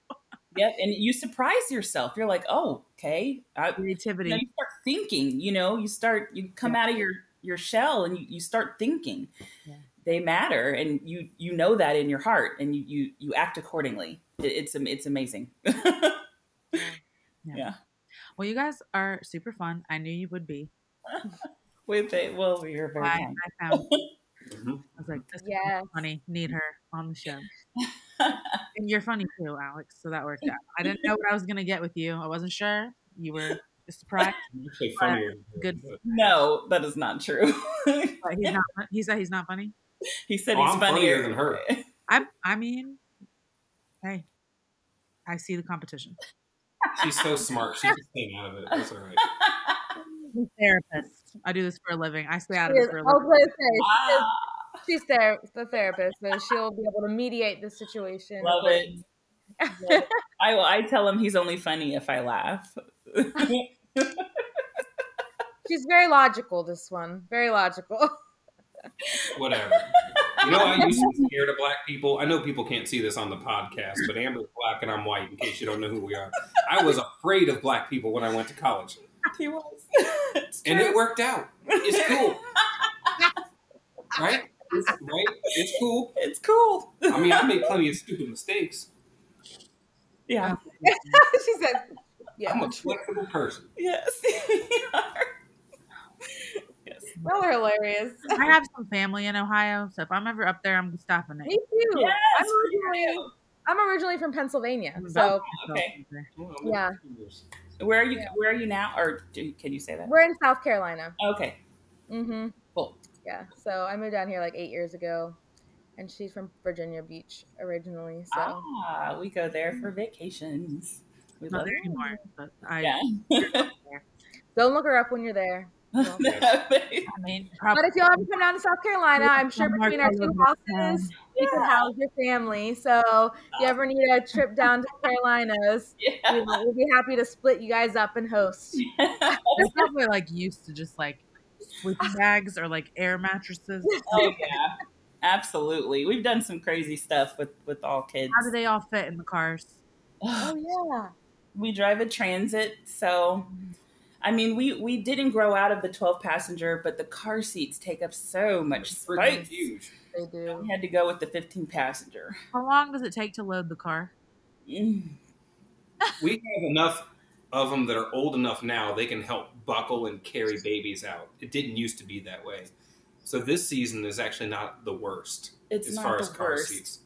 Yep, and you surprise yourself. You're like, oh, okay. I, Creativity. you start thinking. You know, you start. You come out of your your shell and you, you start thinking. Yeah. They matter, and you you know that in your heart, and you you you act accordingly. It, it's it's amazing. yeah. Well, you guys are super fun. I knew you would be. With it, well, we are very I, kind. I found. I was like, this is Yes. funny. Need her on the show. And you're funny too, Alex. So that worked out. I didn't know what I was gonna get with you. I wasn't sure. You were surprised. You say funnier. Good. no, that is not true. He's not. He said he's not funny. he said Oh, he's I'm funnier funnier than her. I. I mean, hey, I see the competition. She's so smart. She can stay out of it. That's all right. I'm a therapist. I do this for a living. I stay out of She it is- for a I was living. Gonna say, she is- she's there, the therapist, so she'll be able to mediate the situation. love it. Love it. I will. I tell him he's only funny if I laugh. She's very logical. This one, very logical. Whatever. You know, I used to be scared of black people. I know people can't see this on the podcast, but Amber's black and I'm white, in case you don't know who we are. I was afraid of black people when I went to college. he was. And it worked out. It's cool. Right? It's, right? It's cool. It's cool. I mean, I made plenty of stupid mistakes. Yeah. she said, "Yeah, I'm a flexible person. Yes. yes. y'all are hilarious." I have some family in Ohio, so if I'm ever up there, I'm stopping Me it. too. Yes. I'm, originally, I'm originally from Pennsylvania, so okay. go there. Well, Yeah. Where are you? Where are you now? Or do, can you say that? we're in South Carolina. Okay. Mm-hmm. Cool. Yeah. So I moved down here like eight years ago, and she's from Virginia Beach originally. So Ah, we go there for vacations. We Not love there it. anymore, but I. Yeah. don't look her up when you're there. Well, I mean, But if y'all ever come down to South Carolina, I'm sure between our two houses, town. we can house your family. So if you ever need a trip down to the Carolinas, yeah. we will, we'll be happy to split you guys up and host. They're probably like used to just like sleeping bags or like air mattresses. Oh yeah, absolutely. We've done some crazy stuff with with all kids. How do they all fit in the cars? Oh yeah. we drive a transit, so I mean, we we didn't grow out of the twelve passenger, but the car seats take up so much It's space. huge. They do. We had to go with the fifteen passenger. How long does it take to load the car? Mm. We have enough of them that are old enough now they can help buckle and carry babies out. It didn't used to be that way. So this season is actually not the worst It's as not far the as car worst. seats.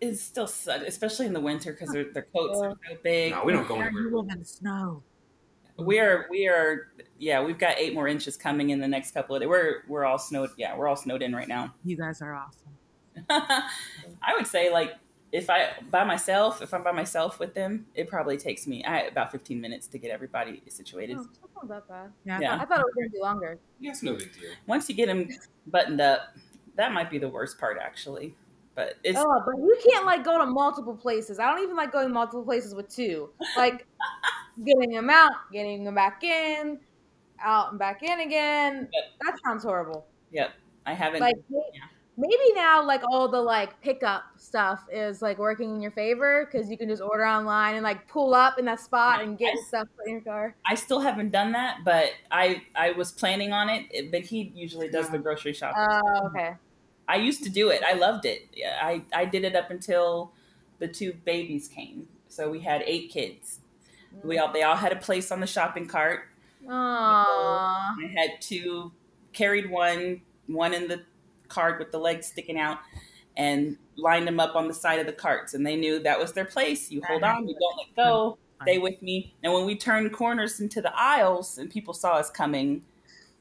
It still sucks, especially in the winter because their their coats are so big. No, we don't go anywhere. you live in the snow. We are we are yeah, we've got eight more inches coming in the next couple of days. We're we're all snowed yeah, we're all snowed in right now. You guys are awesome. I would say like if I by myself, if I'm by myself with them, it probably takes me I, about 15 minutes to get everybody situated. Oh, that's not that bad. Yeah. Yeah. I thought it was gonna be longer. Yeah, it's no big deal. Once you get them buttoned up, that might be the worst part actually. But it's Oh, but you can't like go to multiple places. I don't even like going multiple places with two. Like getting them out, getting them back in, out and back in again. That sounds horrible. yep. I haven't Like Yeah. Maybe now, like all the like pickup stuff is like working in your favor because you can just order online and like pull up in that spot and get I- stuff in your car. I still haven't done that, but I I was planning on it. But he usually does the grocery shopping. Oh, okay. I used to do it. I loved it. I, I did it up until the two babies came. So we had eight kids. We all they all had a place on the shopping cart. Aww. I had two carried one, one in the cart with the legs sticking out, and lined them up on the side of the carts. And they knew that was their place. You hold on, you don't let go. Stay with me. And when we turned corners into the aisles and people saw us coming,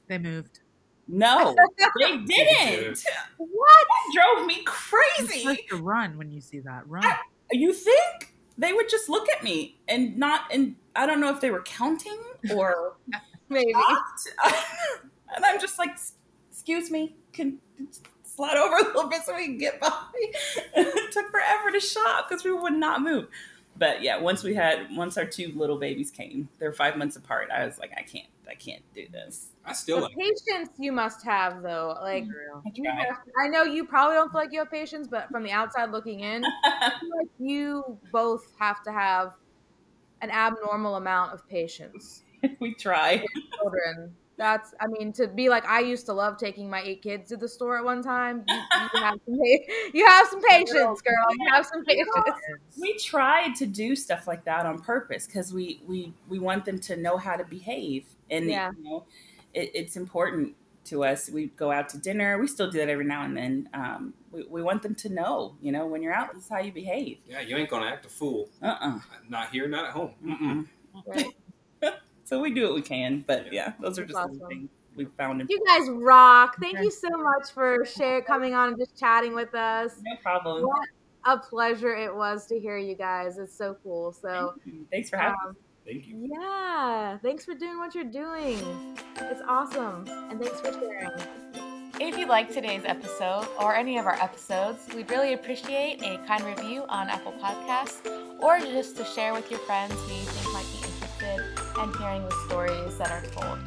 They moved. no, they did. didn't. What? That drove me You're crazy. to run when you see that. Run. You think they would just look at me and not and I don't know if they were counting or Maybe. shocked. and I'm just like, excuse me, can slide over a little bit so we can get by. it took forever to shop because we would not move. But yeah, once we had once our two little babies came, they're five months apart. I was like, I can't, I can't do this. I still The like patience you must have though. Like I you tried. have, I know you probably don't feel like you have patience, but from the outside looking in, I feel like you both have to have an abnormal amount of patience. we try. Children. That's, I mean, to be like, I used to love taking my eight kids to the store at one time. You, you have, some, you have some patience, girl. You have some patience. we tried to do stuff like that on purpose because we we we want them to know how to behave and Yeah. you know it, it's important to us we go out to dinner we still do that every now and then um, we, we want them to know you know when you're out this is how you behave yeah, you ain't gonna act a fool. uh-uh Not here, not at home. Mm-mm. Right. So we do what we can but yeah those are That's just the things we found in- You guys rock. Thank you so much for share coming on and just chatting with us. no problem What a pleasure it was to hear you guys. It's so cool. So, thanks for having um, Thank you. yeah, thanks for doing what you're doing. It's awesome. And thanks for sharing. If you liked today's episode or any of our episodes, we'd really appreciate a kind review on Apple Podcasts or just to share with your friends who you think might be in hearing the stories that are told.